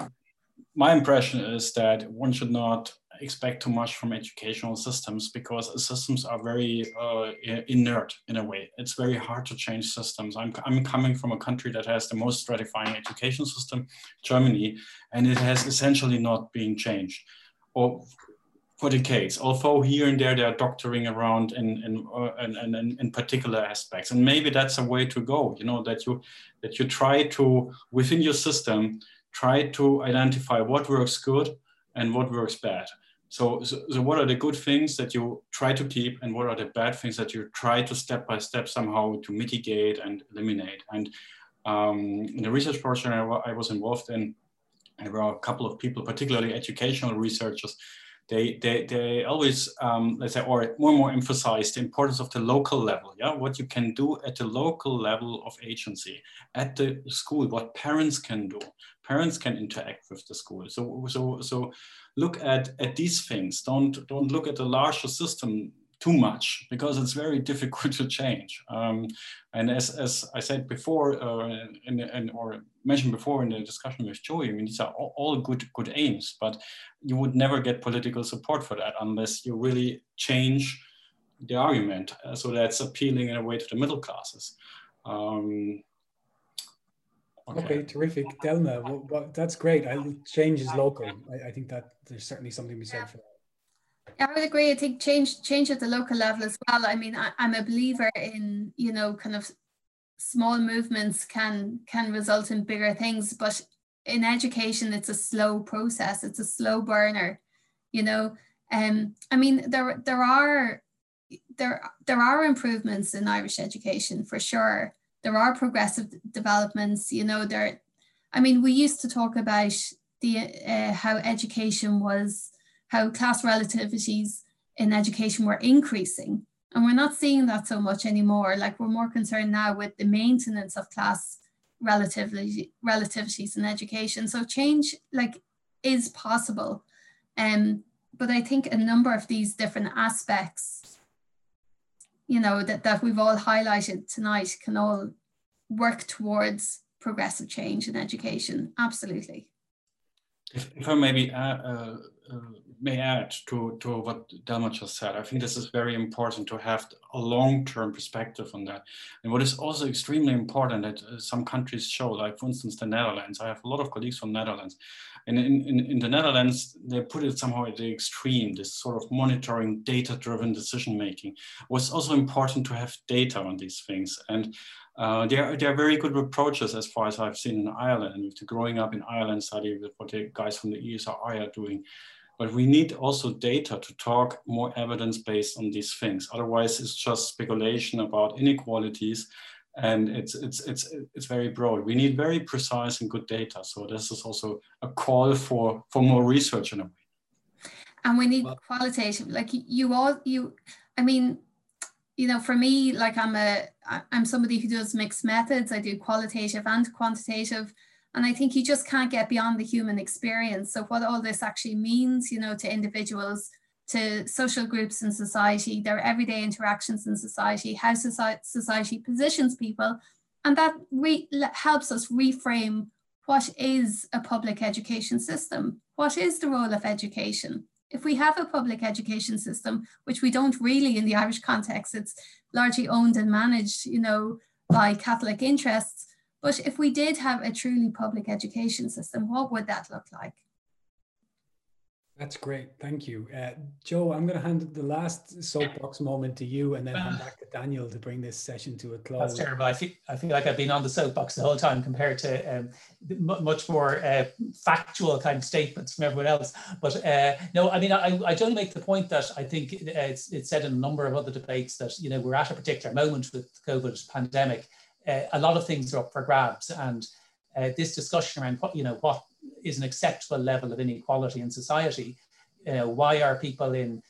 my impression is that one should not expect too much from educational systems because systems are very uh, inert in a way. It's very hard to change systems. I'm, I'm coming from a country that has the most stratifying education system, Germany, and it has essentially not been changed. Or for decades, although here and there they are doctoring around in, in, uh, in, in, in, particular aspects. And maybe that's a way to go, you know, that you, that you try to, within your system, try to identify what works good and what works bad. So, so, what are the good things that you try to keep and what are the bad things that you try to step by step somehow to mitigate and eliminate? And um, in the research portion I, I was involved in, there were a couple of people, particularly educational researchers, they they, they always um, let's say or more and more emphasize the importance of the local level yeah what you can do at the local level of agency at the school what parents can do parents can interact with the school so so so look at at these things don't don't look at the larger system too much because it's very difficult to change. Um, and as, as I said before, uh, in, in, or mentioned before in the discussion with Joey, I mean, these are all, good, good aims, but you would never get political support for that unless you really change the argument. Uh, so that's appealing in a way to the middle classes. Um, okay. okay. terrific. Delma, well, well, that's great. I, change is local. I, I think that there's certainly something to be said for that. I would agree. I think change change at the local level as well. I mean, I, am a believer in you know kind of small movements can can result in bigger things, but in education, it's a slow process. It's a slow burner. You know, um, I mean, there there are there there are improvements in Irish education for sure. There are progressive developments. You know, there. I mean, we used to talk about the uh, how education was how class relativities in education were increasing. And we're not seeing that so much anymore. Like we're more concerned now with the maintenance of class relativity, relativities in education. So change like is possible. Um, but I think a number of these different aspects, you know, that, that we've all highlighted tonight can all work towards progressive change in education. Absolutely. If, if I maybe uh, uh, may add to, to what Delma just said, I think this is very important to have a long-term perspective on that. And what is also extremely important that uh, some countries show, like for instance, the Netherlands. I have a lot of colleagues from Netherlands. And in, in, in the Netherlands, they put it somehow at the extreme, this sort of monitoring, data-driven decision-making. was also important to have data on these things. And uh, there, there are very good approaches as far as I've seen in Ireland, the Growing Up in Ireland study, with what the guys from the ESRI are doing. But we need also data to talk more evidence based on these things. Otherwise, it's just speculation about inequalities and it's it's it's it's very broad. We need very precise and good data. So this is also a call for for more research in a way. And we need well, qualitative, like you all you. I mean, you know, for me, like I'm a I'm somebody who does mixed methods. I do qualitative and quantitative. And I think you just can't get beyond the human experience. So what all this actually means, you know, to individuals to social groups in society, their everyday interactions in society, how society positions people. And that helps us reframe what is a public education system? What is the role of education? If we have a public education system, which we don't really in the Irish context, it's largely owned and managed, you know, by Catholic interests. But if we did have a truly public education system, what would that look like? That's great. Thank you. Uh, Joe, I'm going to hand the last soapbox moment to you and then hand back to Daniel to bring this session to a close. That's terrible. I feel, I feel like I've been on the soapbox the whole time compared to um, much more uh, factual kind of statements from everyone else. But uh, no, I mean, I, I only make the point that I think it's, it's said in a number of other debates that, you know, we're at a particular moment with the COVID pandemic. Uh, a lot of things are up for grabs and uh, this discussion around what, you know, what is an acceptable level of inequality in society. Uh, why are people in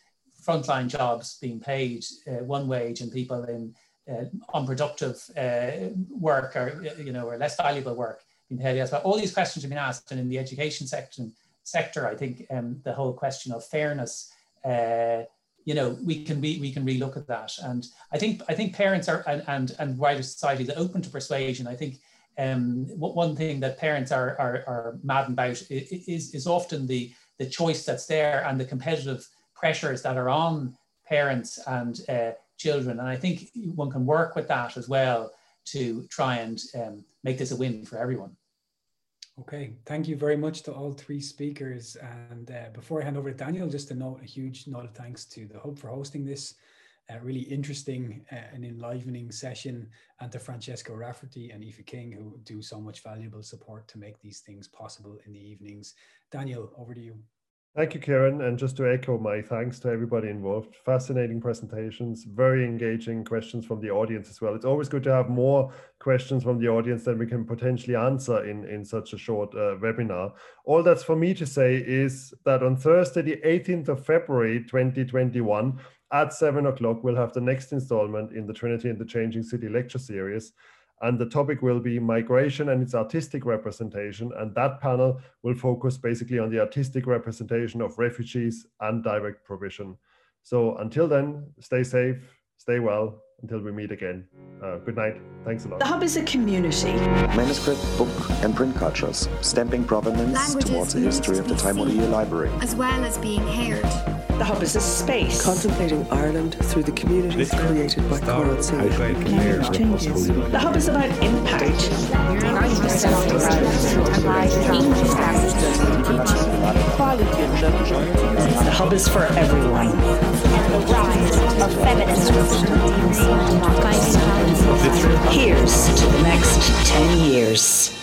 frontline jobs being paid uh, one wage and people in uh, unproductive uh, work or you know or less valuable work being paid as well? All these questions have been asked, and in the education section sector, I think um, the whole question of fairness. Uh, you know, we can we, we can relook at that, and I think I think parents are and and, and wider society is open to persuasion. I think um, one thing that parents are, are, are about is, is often the, the choice that's there and the competitive pressures that are on parents and uh, children. And I think one can work with that as well to try and um, make this a win for everyone. Okay, thank you very much to all three speakers. And uh, before I hand over to Daniel, just a note, a huge note of thanks to the Hub for hosting this a really interesting uh, and enlivening session, and to Francesco Rafferty and Aoife King, who do so much valuable support to make these things possible in the evenings. Daniel, over to you. Thank you, Ciaran. And just to echo my thanks to everybody involved. Fascinating presentations, very engaging questions from the audience as well. It's always good to have more questions from the audience than we can potentially answer in, in such a short uh, webinar. All that's for me to say is that on Thursday, the 18th of February, 2021, at seven o'clock, we'll have the next installment in the Trinity and the Changing City lecture series. And the topic will be migration and its artistic representation. And that panel will focus basically on the artistic representation of refugees and direct provision. So until then, stay safe, stay well, until we meet again. Uh, good night. Thanks a lot. The Hub is a community. Manuscript, book, and print cultures, stamping provenance Languages towards the history of the Time Year Library. As well as being heard. The Hub is a space. Contemplating Ireland through the communities created by Coral Sea. changes. The Hub is about impact. The Hub is for everyone. The rise of feminism. Here's to the next 10 years.